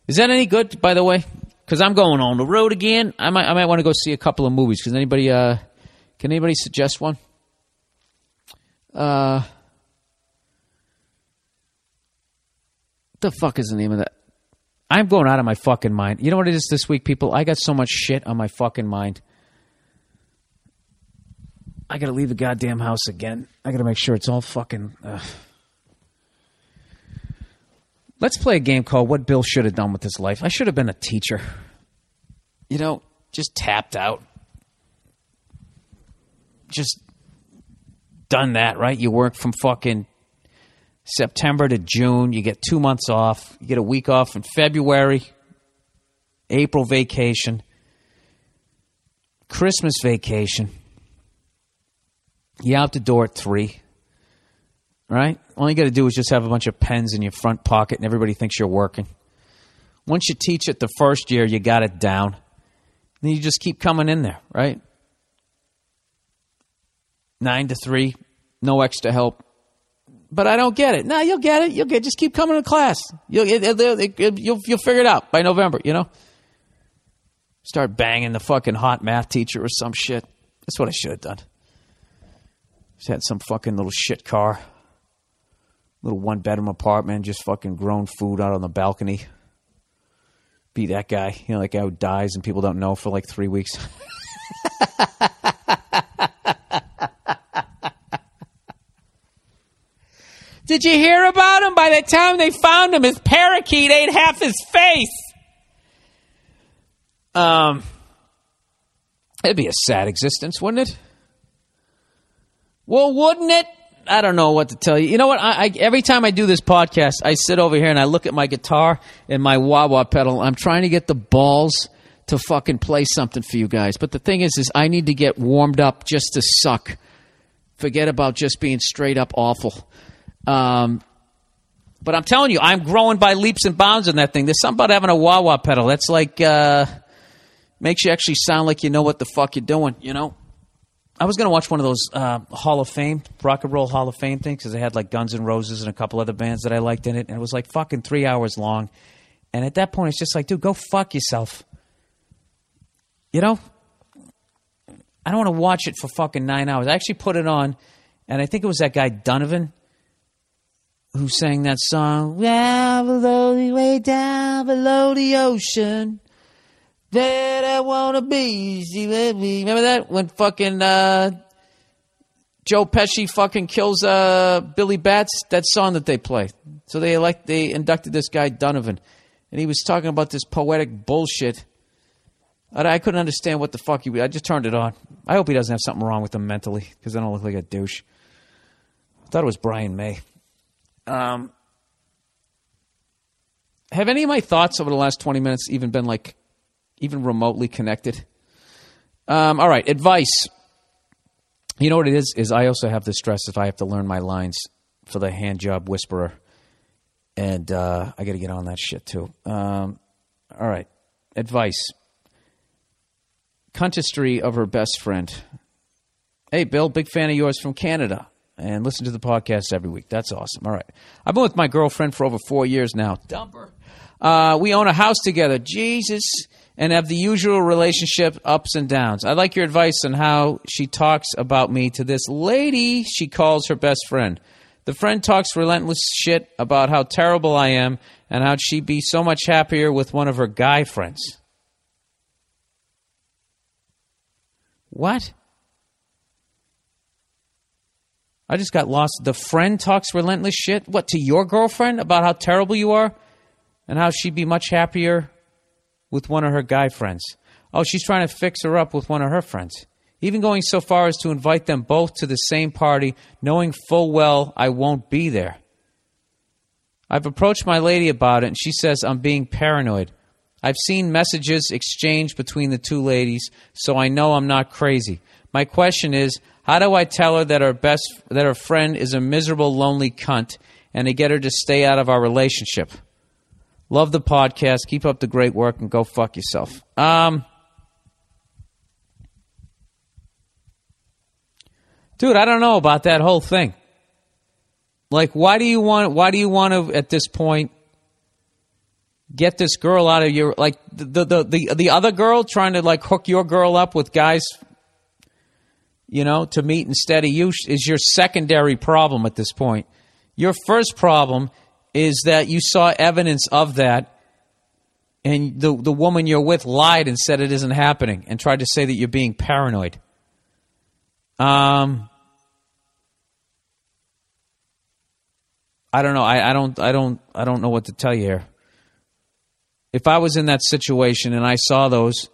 Is that any good, by the way? Because I'm going on the road again. I might I might want to go see a couple of movies. Because anybody uh, can anybody suggest one? Uh, the fuck is the name of that? I'm going out of my fucking mind. You know what it is this week, people? I got so much shit on my fucking mind. I gotta leave the goddamn house again. I gotta make sure it's all fucking. Uh. Let's play a game called What Bill Should Have Done with His Life. I should have been a teacher. You know, just tapped out. Just done that, right? You work from fucking September to June. You get two months off. You get a week off in February, April vacation, Christmas vacation. You out the door at three. Right? All you got to do is just have a bunch of pens in your front pocket and everybody thinks you're working. Once you teach it the first year, you got it down. Then you just keep coming in there, right? Nine to three, no extra help. But I don't get it. No, you'll get it. You'll get. Just keep coming to class. You'll it, you'll you'll figure it out by November. You know. Start banging the fucking hot math teacher or some shit. That's what I should have done. Just had some fucking little shit car, little one bedroom apartment, just fucking grown food out on the balcony. Be that guy, you know, like guy who dies and people don't know for like three weeks. Did you hear about him? By the time they found him, his parakeet ate half his face. Um, it'd be a sad existence, wouldn't it? Well, wouldn't it? I don't know what to tell you. You know what? I, I, every time I do this podcast, I sit over here and I look at my guitar and my wah wah pedal. I'm trying to get the balls to fucking play something for you guys. But the thing is, is I need to get warmed up just to suck. Forget about just being straight up awful. Um, but I'm telling you, I'm growing by leaps and bounds in that thing. There's something about having a wah wah pedal. That's like uh, makes you actually sound like you know what the fuck you're doing. You know. I was going to watch one of those uh, Hall of Fame, Rock and Roll Hall of Fame things because they had like Guns N' Roses and a couple other bands that I liked in it. And it was like fucking three hours long. And at that point, it's just like, dude, go fuck yourself. You know? I don't want to watch it for fucking nine hours. I actually put it on, and I think it was that guy Donovan who sang that song, Down below the way down below the ocean. That I wanna be. See with me. Remember that when fucking uh, Joe Pesci fucking kills uh, Billy Batts? That song that they play. So they elect they inducted this guy Donovan, and he was talking about this poetic bullshit. I, I couldn't understand what the fuck he. I just turned it on. I hope he doesn't have something wrong with him mentally because I don't look like a douche. I thought it was Brian May. Um, have any of my thoughts over the last 20 minutes even been like even remotely connected? Um, all right, advice. You know what it is? Is I also have the stress if I have to learn my lines for the hand job whisperer, and uh, I got to get on that shit too. Um, all right, advice. Contestry of her best friend. Hey, Bill, big fan of yours from Canada and listen to the podcast every week. That's awesome. All right. I've been with my girlfriend for over four years now. Dumper. Uh, we own a house together. Jesus. And have the usual relationship ups and downs. I'd like your advice on how she talks about me to this lady she calls her best friend. The friend talks relentless shit about how terrible I am and how she'd be so much happier with one of her guy friends. What? I just got lost. The friend talks relentless shit. What, to your girlfriend about how terrible you are and how she'd be much happier with one of her guy friends? Oh, she's trying to fix her up with one of her friends. Even going so far as to invite them both to the same party, knowing full well I won't be there. I've approached my lady about it, and she says I'm being paranoid. I've seen messages exchanged between the two ladies, so I know I'm not crazy. My question is, how do I tell her that her best that her friend is a miserable, lonely cunt, and to get her to stay out of our relationship? Love the podcast. Keep up the great work, and go fuck yourself. Um, dude, I don't know about that whole thing. Like, why do you want? Why do you want to at this point? Get this girl out of your like the the the the other girl trying to like hook your girl up with guys you know, to meet instead of you is your secondary problem at this point. Your first problem is that you saw evidence of that and the, the woman you're with lied and said it isn't happening and tried to say that you're being paranoid. Um, I don't know. I, I don't. I don't. I don't know what to tell you here. If I was in that situation and I saw those,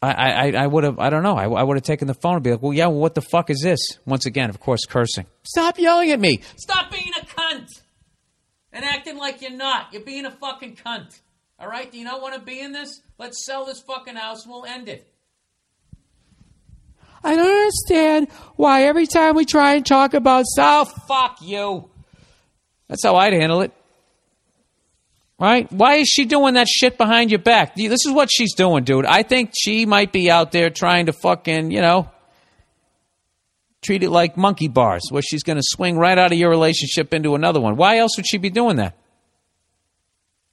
I, I, I would have, I don't know, I, I would have taken the phone and be like, well, yeah, well, what the fuck is this? Once again, of course, cursing. Stop yelling at me. Stop being cunt and acting like you're not. You're being a fucking cunt. All right? Do you not want to be in this? Let's sell this fucking house and we'll end it. I don't understand why every time we try and talk about stuff, oh, fuck you. That's how I'd handle it. Right? Why is she doing that shit behind your back? This is what she's doing, dude. I think she might be out there trying to fucking, you know, treat it like monkey bars, where she's going to swing right out of your relationship into another one. Why else would she be doing that?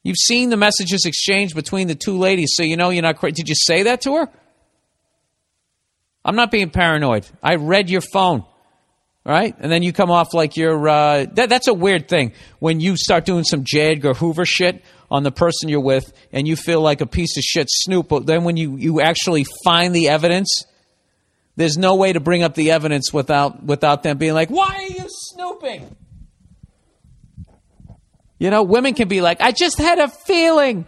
You've seen the messages exchanged between the two ladies, so you know you're not crazy. Did you say that to her? I'm not being paranoid. I read your phone right? And then you come off like you're. Uh, that, that's a weird thing when you start doing some J. Edgar Hoover shit on the person you're with, and you feel like a piece of shit snoop. But then when you you actually find the evidence, there's no way to bring up the evidence without without them being like, "Why are you snooping?" You know, women can be like, "I just had a feeling."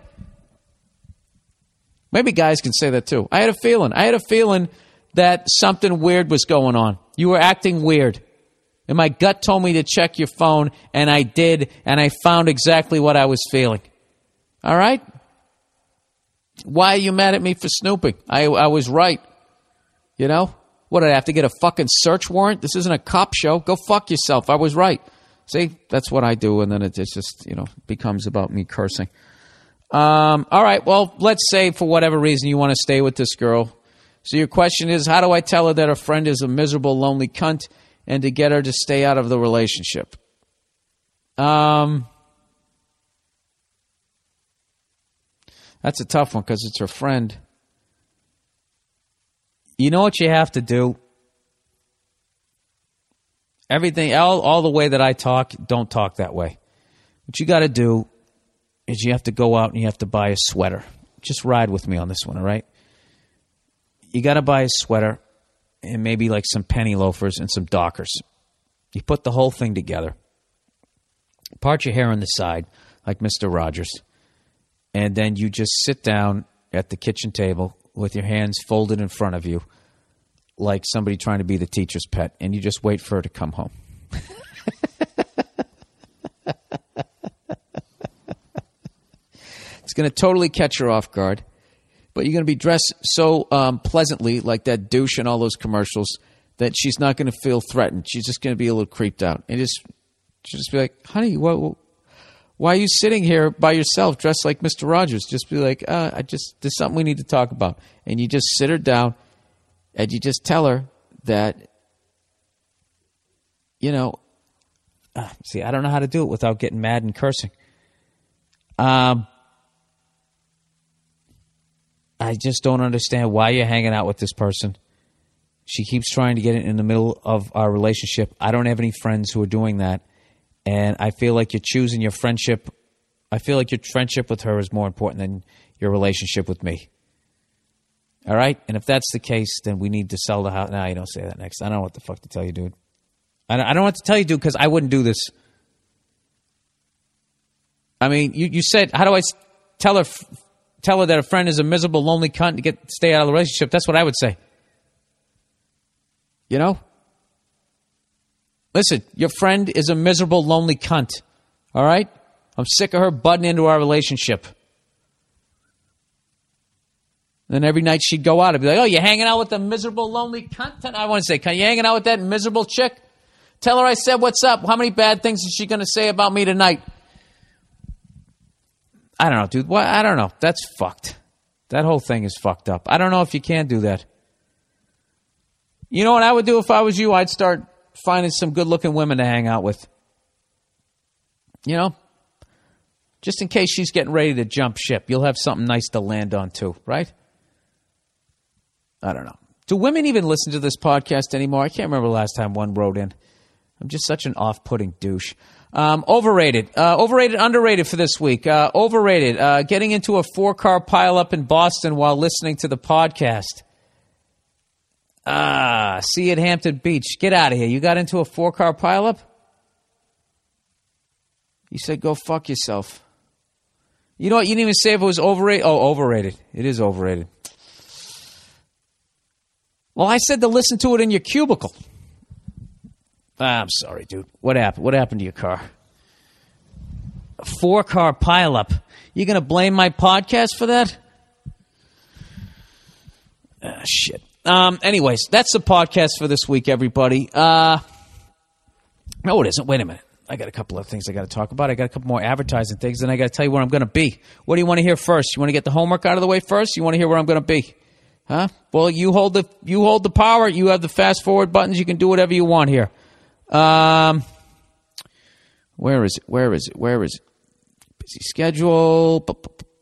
Maybe guys can say that too. I had a feeling. I had a feeling that something weird was going on. You were acting weird. And my gut told me to check your phone, and I did, and I found exactly what I was feeling. All right? Why are you mad at me for snooping? I, I was right. You know? What, did I have to get a fucking search warrant? This isn't a cop show. Go fuck yourself. I was right. See, that's what I do, and then it just, you know, becomes about me cursing. Um, all right, well, let's say for whatever reason you want to stay with this girl So your question is, how do I tell her that her friend is a miserable, lonely cunt, and to get her to stay out of the relationship? Um, that's a tough one because it's her friend. You know what you have to do? Everything, all, all the way that I talk, don't talk that way. What you got to do is you have to go out and you have to buy a sweater. Just ride with me on this one, all right? You got to buy a sweater and maybe like some penny loafers and some dockers. You put the whole thing together. Part your hair on the side, like Mr. Rogers. And then you just sit down at the kitchen table with your hands folded in front of you, like somebody trying to be the teacher's pet, and you just wait for her to come home. it's going to totally catch her off guard, but you're going to be dressed so um, pleasantly, like that douche in all those commercials, that she's not going to feel threatened. She's just going to be a little creeped out, and just just be like, "Honey, what?" Why are you sitting here by yourself dressed like Mr. Rogers? Just be like, uh, I just, there's something we need to talk about. And you just sit her down and you just tell her that, you know, uh, see, I don't know how to do it without getting mad and cursing. Um, I just don't understand why you're hanging out with this person. She keeps trying to get it in the middle of our relationship. I don't have any friends who are doing that and I feel like you're choosing your friendship. I feel like your friendship with her is more important than your relationship with me. All right, and if that's the case, then we need to sell the house. Now you don't say that next. I don't know what the fuck to tell you, dude. I don't, I don't to tell you, dude, because I wouldn't do this. I mean, you, you said, how do I tell her tell her that a friend is a miserable, lonely cunt to get stay out of the relationship? That's what I would say. You know, Listen, your friend is a miserable, lonely cunt. All right? I'm sick of her butting into our relationship. Then every night she'd go out and be like, Oh, you're hanging out with the miserable, lonely cunt? I want to say, Can you hanging out with that miserable chick? Tell her I said, What's up? How many bad things is she going to say about me tonight? I don't know, dude. I don't know. That's fucked. That whole thing is fucked up. I don't know if you can do that. You know what I would do if I was you? I'd start finding some good looking women to hang out with. You know? Just in case she's getting ready to jump ship, you'll have something nice to land on too, right? I don't know. Do women even listen to this podcast anymore? I can't remember the last time one wrote in. I'm just such an off putting douche. Um, overrated. Uh, overrated, underrated for this week. Uh, overrated. Uh, getting into a four car pileup in Boston while listening to the podcast. Ah, see you at Hampton Beach. Get out of here. You got into a four car pileup? You said go fuck yourself. You know what? You didn't even say if it was overrated. Oh, overrated. It is overrated. Well, I said to listen to it in your cubicle. Ah, I'm sorry, dude. What happened? What happened to your car? A four car pileup. You going to blame my podcast for that? Ah, shit. Um, anyways, that's the podcast for this week, everybody. Uh, no, it isn't. Wait a minute. I got a couple of things I got to talk about. I got a couple more advertising things, and I got to tell you where I'm going to be. What do you want to hear first? You want to get the homework out of the way first? You want to hear where I'm going to be? Huh? Well, you hold the you hold the power. You have the fast forward buttons. You can do whatever you want here. Um, where is it? Where is it? Where is it? Busy schedule.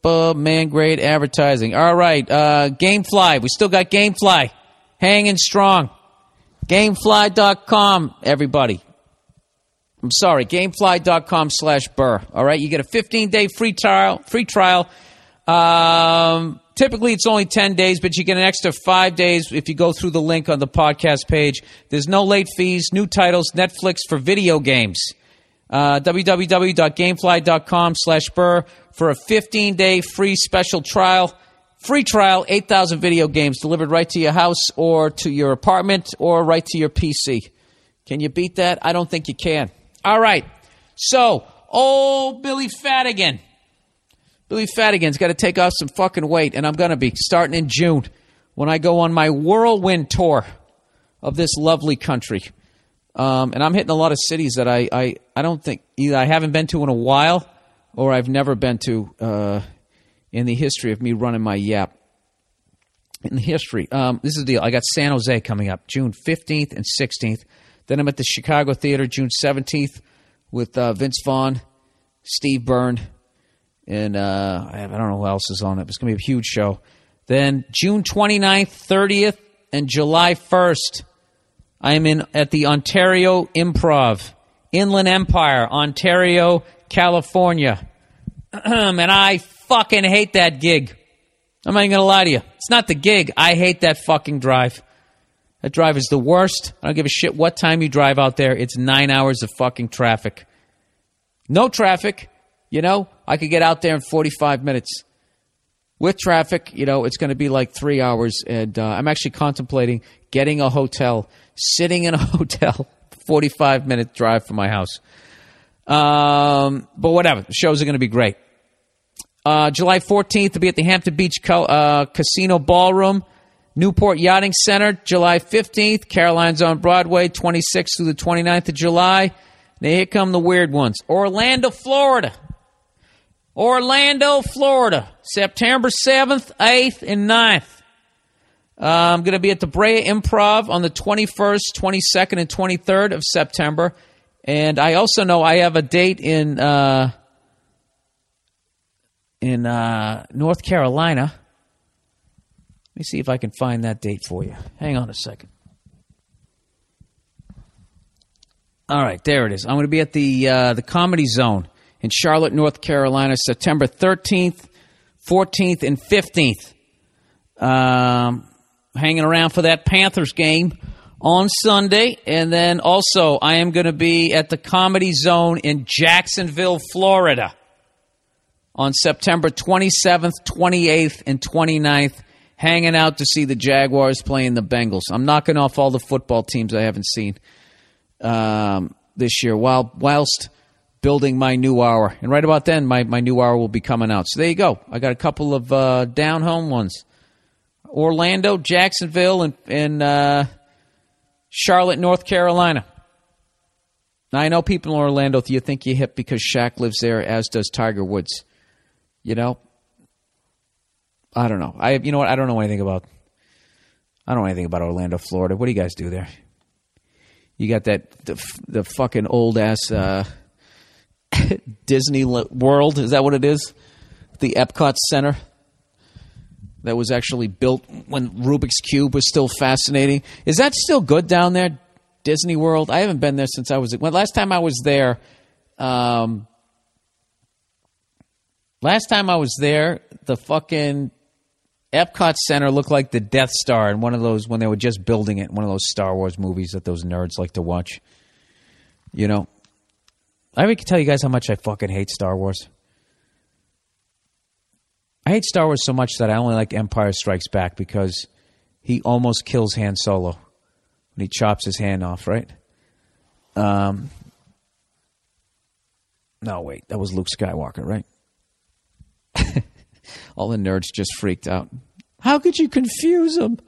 Man Grate advertising. All right. Uh, Gamefly. We still got Gamefly. Hanging strong. Gamefly.com, everybody. I'm sorry, gamefly.com slash burr. All right, you get a 15 day free trial. Free trial. Um, typically, it's only 10 days, but you get an extra five days if you go through the link on the podcast page. There's no late fees, new titles, Netflix for video games. Uh, www.gamefly.com slash burr for a 15 day free special trial. Free trial, 8,000 video games delivered right to your house or to your apartment or right to your PC. Can you beat that? I don't think you can. All right. So, old Billy Fadigan. Billy Fadigan's got to take off some fucking weight, and I'm going to be starting in June when I go on my whirlwind tour of this lovely country. Um, and I'm hitting a lot of cities that I, I, I don't think either I haven't been to in a while or I've never been to uh, in the history of me running my yap. in the history. Um, this is the deal. I got San Jose coming up June 15th and 16th. Then I'm at the Chicago Theater June 17th with uh, Vince Vaughn, Steve Byrne, and uh, I, don't know who else is on it. It's going to be a huge show. Then June 29th, 30th, and July 1st, I am in at the Ontario Improv, Inland Empire, Ontario, California. and I fucking hate that gig. I'm not even gonna lie to you. It's not the gig. I hate that fucking drive. That drive is the worst. I don't give a shit what time you drive out there. It's nine hours of fucking traffic. No traffic, you know, I could get out there in 45 minutes. With traffic, you know, it's going to be like three hours. And uh, I'm actually contemplating getting a hotel, sitting in a hotel, 45 minute drive from my house. Um, but whatever, the shows are going to be great. Uh, July 14th to be at the Hampton Beach Co- uh, Casino Ballroom, Newport Yachting Center. July 15th, Caroline's on Broadway, 26th through the 29th of July. Now here come the weird ones. Orlando, Florida. Orlando, Florida, September 7th, 8th, and 9th. Uh, I'm going to be at the Brea Improv on the 21st, 22nd, and 23rd of September. And I also know I have a date in uh, in uh, North Carolina. Let me see if I can find that date for you. Hang on a second. All right, there it is. I'm going to be at the uh, the Comedy Zone in Charlotte, North Carolina, September 13th, 14th, and 15th. Um, hanging around for that Panthers game on Sunday. And then also, I am going to be at the Comedy Zone in Jacksonville, Florida on September 27th, 28th, and 29th, hanging out to see the Jaguars playing the Bengals. I'm knocking off all the football teams I haven't seen um, this year while whilst building my new hour. And right about then, my, my new hour will be coming out. So there you go. I got a couple of uh, down home ones Orlando, Jacksonville, and, and uh, Charlotte, North Carolina. Now, I know people in Orlando, you think you're hip because Shaq lives there, as does Tiger Woods. You know? I don't know. I you know what? I don't know anything about I don't know anything about Orlando, Florida. What do you guys do there? You got that the, the fucking old ass uh, Disney World. Is that what it is? The Epcot Center that was actually built when Rubik's Cube was still fascinating. Is that still good down there? Disney World. I haven't been there since I was. Well, last time I was there, um, last time I was there, the fucking Epcot Center looked like the Death Star in one of those when they were just building it. One of those Star Wars movies that those nerds like to watch. You know, I can tell you guys how much I fucking hate Star Wars. I hate Star Wars so much that I only like Empire Strikes Back because he almost kills Han Solo when he chops his hand off, right? Um, no, wait, that was Luke Skywalker, right? All the nerds just freaked out. How could you confuse them?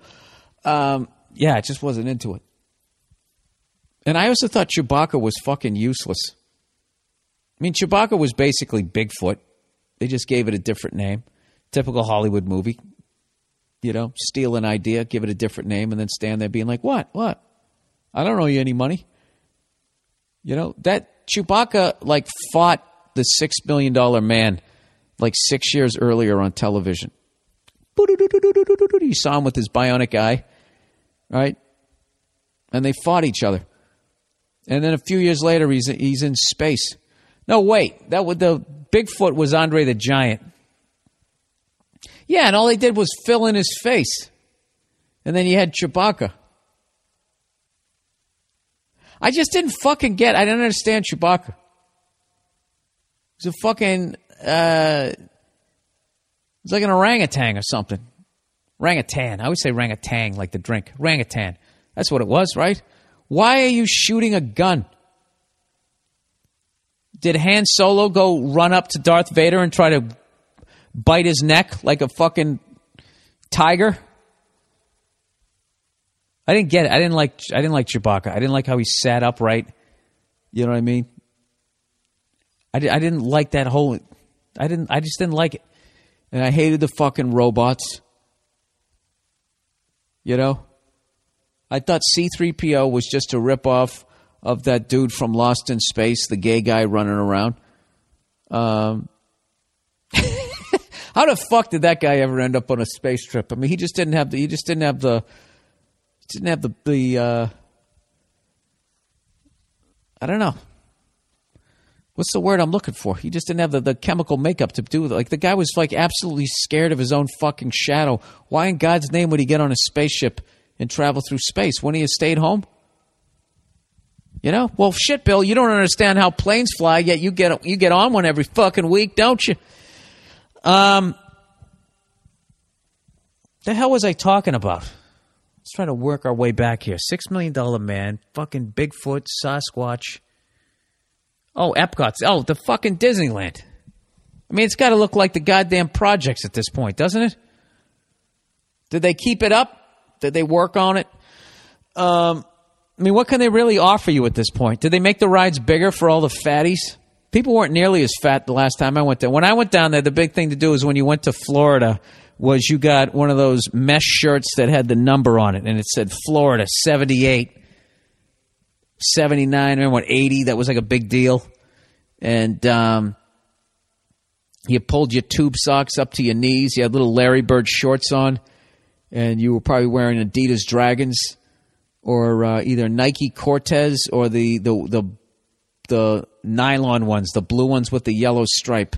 Um, yeah, I just wasn't into it. And I also thought Chewbacca was fucking useless. I mean, Chewbacca was basically Bigfoot. They just gave it a different name. Typical Hollywood movie. You know, steal an idea, give it a different name, and then stand there being like, what? What? I don't owe you any money. You know, that Chewbacca, like, fought the six million dollar man like six years earlier on television. You saw him with his bionic eye, right? And they fought each other. And then a few years later, he's he's in space. No, wait, that was the Bigfoot was Andre the Giant. Yeah, and all they did was fill in his face, and then you had Chewbacca. I just didn't fucking get. I didn't understand Chewbacca. He's a fucking. Uh, it's like an orangutan or something. Orangutan. I always say orangutan, like the drink. Orangutan. That's what it was, right? Why are you shooting a gun? Did Han Solo go run up to Darth Vader and try to bite his neck like a fucking tiger? I didn't get it. I didn't like. I didn't like Chewbacca. I didn't like how he sat upright. You know what I mean? I, I didn't like that whole. I didn't. I just didn't like it, and I hated the fucking robots. You know? I thought C3PO was just a ripoff of that dude from Lost in Space, the gay guy running around. Um, how the fuck did that guy ever end up on a space trip? I mean, he just didn't have the. He just didn't have the. Didn't have the the. Uh, I don't know. What's the word I'm looking for? He just didn't have the, the chemical makeup to do it. Like the guy was like absolutely scared of his own fucking shadow. Why in God's name would he get on a spaceship and travel through space? Wouldn't he have stayed home? You know? Well, shit, Bill, you don't understand how planes fly. Yet you get you get on one every fucking week, don't you? Um, the hell was I talking about? Let's try to work our way back here. Six million dollar man, fucking Bigfoot, Sasquatch. Oh, Epcot's. Oh, the fucking Disneyland. I mean, it's got to look like the goddamn projects at this point, doesn't it? Did they keep it up? Did they work on it? Um, I mean, what can they really offer you at this point? Did they make the rides bigger for all the fatties? People weren't nearly as fat the last time I went there. When I went down there, the big thing to do is when you went to Florida was you got one of those mesh shirts that had the number on it and it said Florida 78 79 remember what 80 that was like a big deal and um, you pulled your tube socks up to your knees you had little larry bird shorts on and you were probably wearing adidas dragons or uh, either nike cortez or the, the the the nylon ones the blue ones with the yellow stripe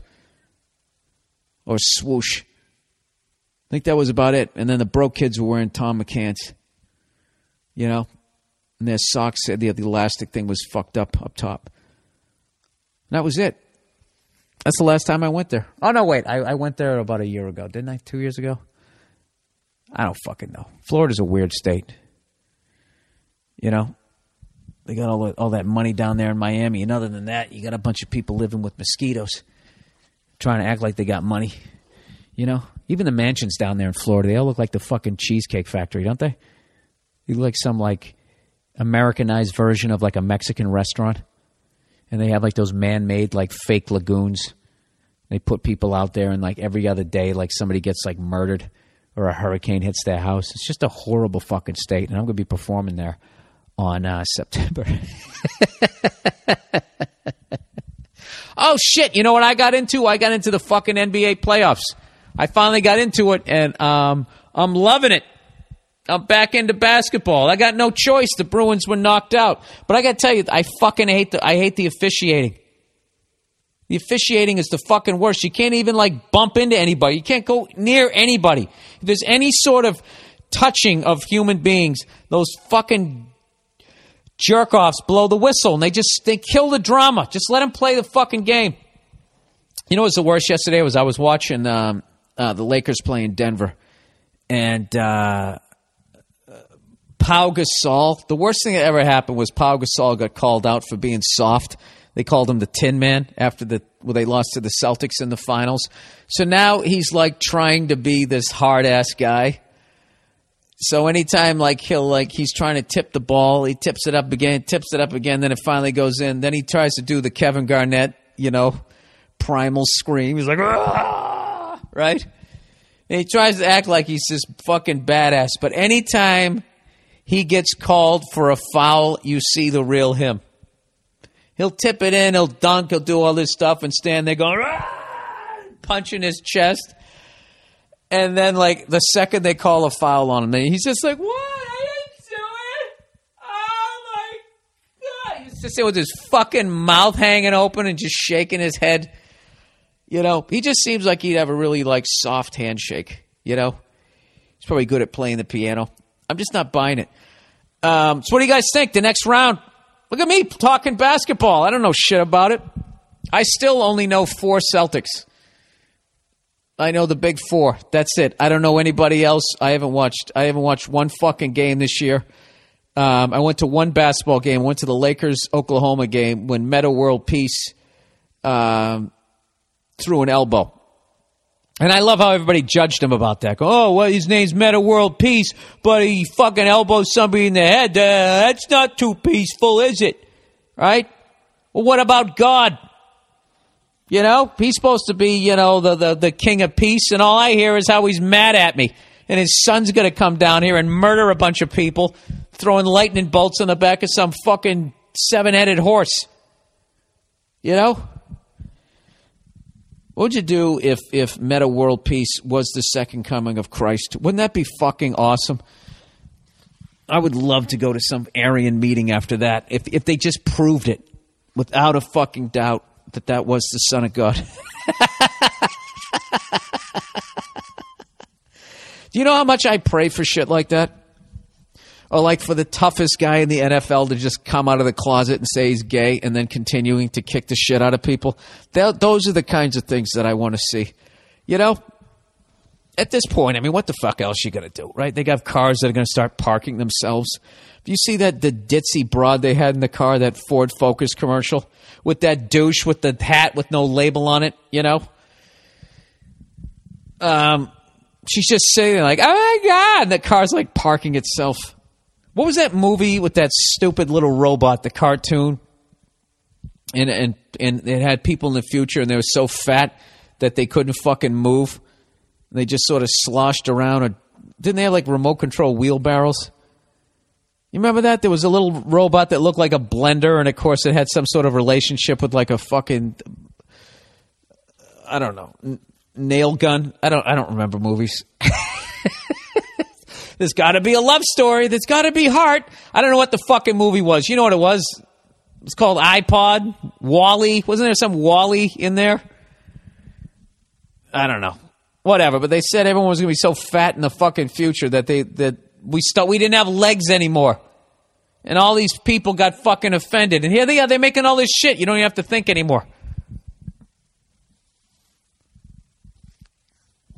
or swoosh i think that was about it and then the broke kids were wearing Thom McAn's you know and their socks the, the elastic thing was fucked up up top. And that was it. That's the last time I went there. Oh no, wait, I, I went there about a year ago, didn't I? Two years ago. I don't fucking know. Florida's a weird state. You know, they got all the, all that money down there in Miami, and other than that, you got a bunch of people living with mosquitoes, trying to act like they got money. You know, even the mansions down there in Florida, they all look like the fucking cheesecake factory, don't they? They look like some like Americanized version of like a Mexican restaurant. And they have like those man made like fake lagoons. They put people out there and like every other day like somebody gets like murdered or a hurricane hits their house. It's just a horrible fucking state and I'm going to be performing there on uh, September. oh shit, you know what I got into? I got into the fucking NBA playoffs. I finally got into it and um, I'm loving it. I'm back into basketball. I got no choice. The Bruins were knocked out. But I got to tell you, I fucking hate the I hate the officiating. The officiating is the fucking worst. You can't even like bump into anybody. You can't go near anybody. If there's any sort of touching of human beings, those fucking jerk offs blow the whistle and they just they kill the drama. Just let them play the fucking game. You know what was the worst yesterday was I was watching um, uh, the Lakers playing Denver, and uh, Pau Gasol. The worst thing that ever happened was Pau Gasol got called out for being soft. They called him the Tin Man after the well, they lost to the Celtics in the finals. So now he's like trying to be this hard ass guy. So anytime like he'll like he's trying to tip the ball, he tips it up again, tips it up again, then it finally goes in. Then he tries to do the Kevin Garnett, you know, primal scream. He's like, "Ah!" right? And he tries to act like he's this fucking badass. But anytime he gets called for a foul, you see the real him. He'll tip it in, he'll dunk, he'll do all this stuff and stand there going, "Ah!" punching his chest. And then, like, the second they call a foul on him, he's just like, what? I didn't do it. Oh, my God. He's just with his fucking mouth hanging open and just shaking his head. You know, he just seems like he'd have a really, like, soft handshake, you know? He's probably good at playing the piano. I'm just not buying it. Um, so, what do you guys think? The next round? Look at me talking basketball. I don't know shit about it. I still only know four Celtics. I know the big four. That's it. I don't know anybody else. I haven't watched. I haven't watched one fucking game this year. Um, I went to one basketball game. Went to the Lakers Oklahoma game when Meta World Peace um, threw an elbow. And I love how everybody judged him about that. Go, oh, well, his name's Meta World Peace, but he fucking elbows somebody in the head. Uh, that's not too peaceful, is it? Right? Well, what about God? You know, he's supposed to be, you know, the, the, the king of peace, and all I hear is how he's mad at me. and his son's going to come down here and murder a bunch of people, throwing lightning bolts on the back of some fucking seven headed horse. You know? What would you do if, if Meta World Peace was the second coming of Christ? Wouldn't that be fucking awesome? I would love to go to some Aryan meeting after that if, if they just proved it without a fucking doubt that that was the Son of God. Do you know how much I pray for shit like that? Or like for the toughest guy in the NFL to just come out of the closet and say he's gay and then continuing to kick the shit out of people. Those are the kinds of things that I want to see. You know, at this point, I mean, what the fuck else are you gonna do, right? They got cars that are gonna start parking themselves. Do you see that the ditzy broad they had in the car, that Ford Focus commercial with that douche with the hat with no label on it? You know, um, she's just sitting there like, oh my god, and the car's like parking itself. What was that movie with that stupid little robot, the cartoon? And and and it had people in the future, and they were so fat that they couldn't fucking move. They just sort of sloshed around. Or didn't they have like remote control wheelbarrows? You remember that? There was a little robot that looked like a blender, and of course, it had some sort of relationship with like a fucking, I don't know, n- nail gun. I don't. I don't remember movies. There's got to be a love story. There's got to be heart. I don't know what the fucking movie was. You know what it was? It's called iPod. Wally. Wasn't there some Wally in there? I don't know. Whatever. But they said everyone was going to be so fat in the fucking future that they that we st- we didn't have legs anymore. And all these people got fucking offended. And here they are. They're making all this shit. You don't even have to think anymore.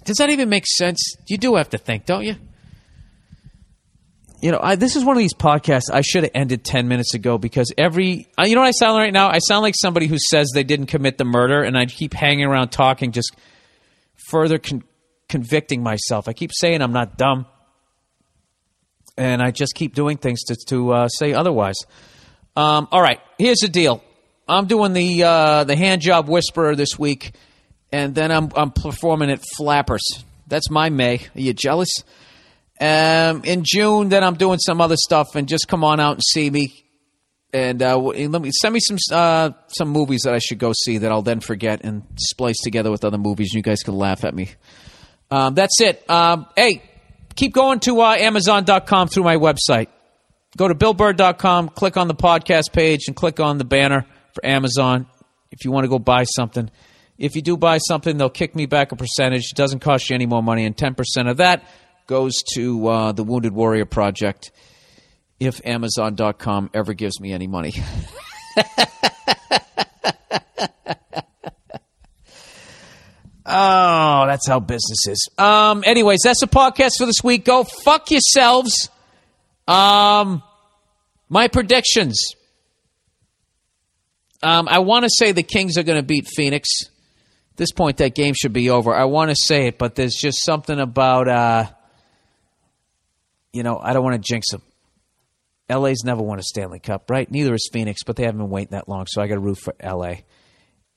Does that even make sense? You do have to think, don't you? You know, I, this is one of these podcasts I should have ended 10 minutes ago because every. uh, You know what I sound like right now? I sound like somebody who says they didn't commit the murder, and I keep hanging around talking, just further con- convicting myself. I keep saying I'm not dumb, and I just keep doing things to, to uh, say otherwise. Um, all right, here's the deal. I'm doing the uh, the hand job whisperer this week, and then I'm I'm performing at Flappers. That's my May. Are you jealous? Um, in June, then I'm doing some other stuff, and just come on out and see me. And uh, let me send me some uh, some movies that I should go see that I'll then forget and splice together with other movies. And you guys can laugh at me. Um, that's it. Um, hey, keep going to uh, Amazon.com through my website. Go to BillBurr.com, click on the podcast page, and click on the banner for Amazon if you want to go buy something. If you do buy something, they'll kick me back a percentage. It doesn't cost you any more money, and 10% of that goes to uh, the Wounded Warrior Project if Amazon.com ever gives me any money. oh, that's how business is. Um, anyways, that's the podcast for this week. Go fuck yourselves. Um, my predictions. Um, I want to say the Kings are going to beat Phoenix. At this point, that game should be over. I want to say it, but there's just something about, uh, you know, I don't want to jinx them. LA's never won a Stanley Cup, right? Neither is Phoenix, but they haven't been waiting that long, so I got to root for LA.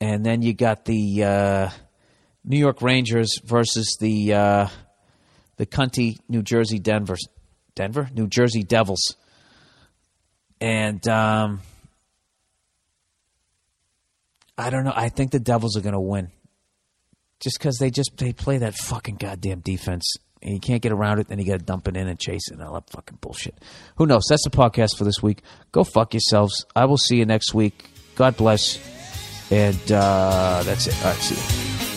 And then you got the uh, New York Rangers versus the uh, the cunty New Jersey Denver, Denver, New Jersey Devils, and um, I don't know. I think the Devils are going to win, just because they just they play that fucking goddamn defense and you can't get around it, then you got to dump it in and chase it and all that fucking bullshit. Who knows? That's the podcast for this week. Go fuck yourselves. I will see you next week. God bless. And uh, that's it. All right, see you.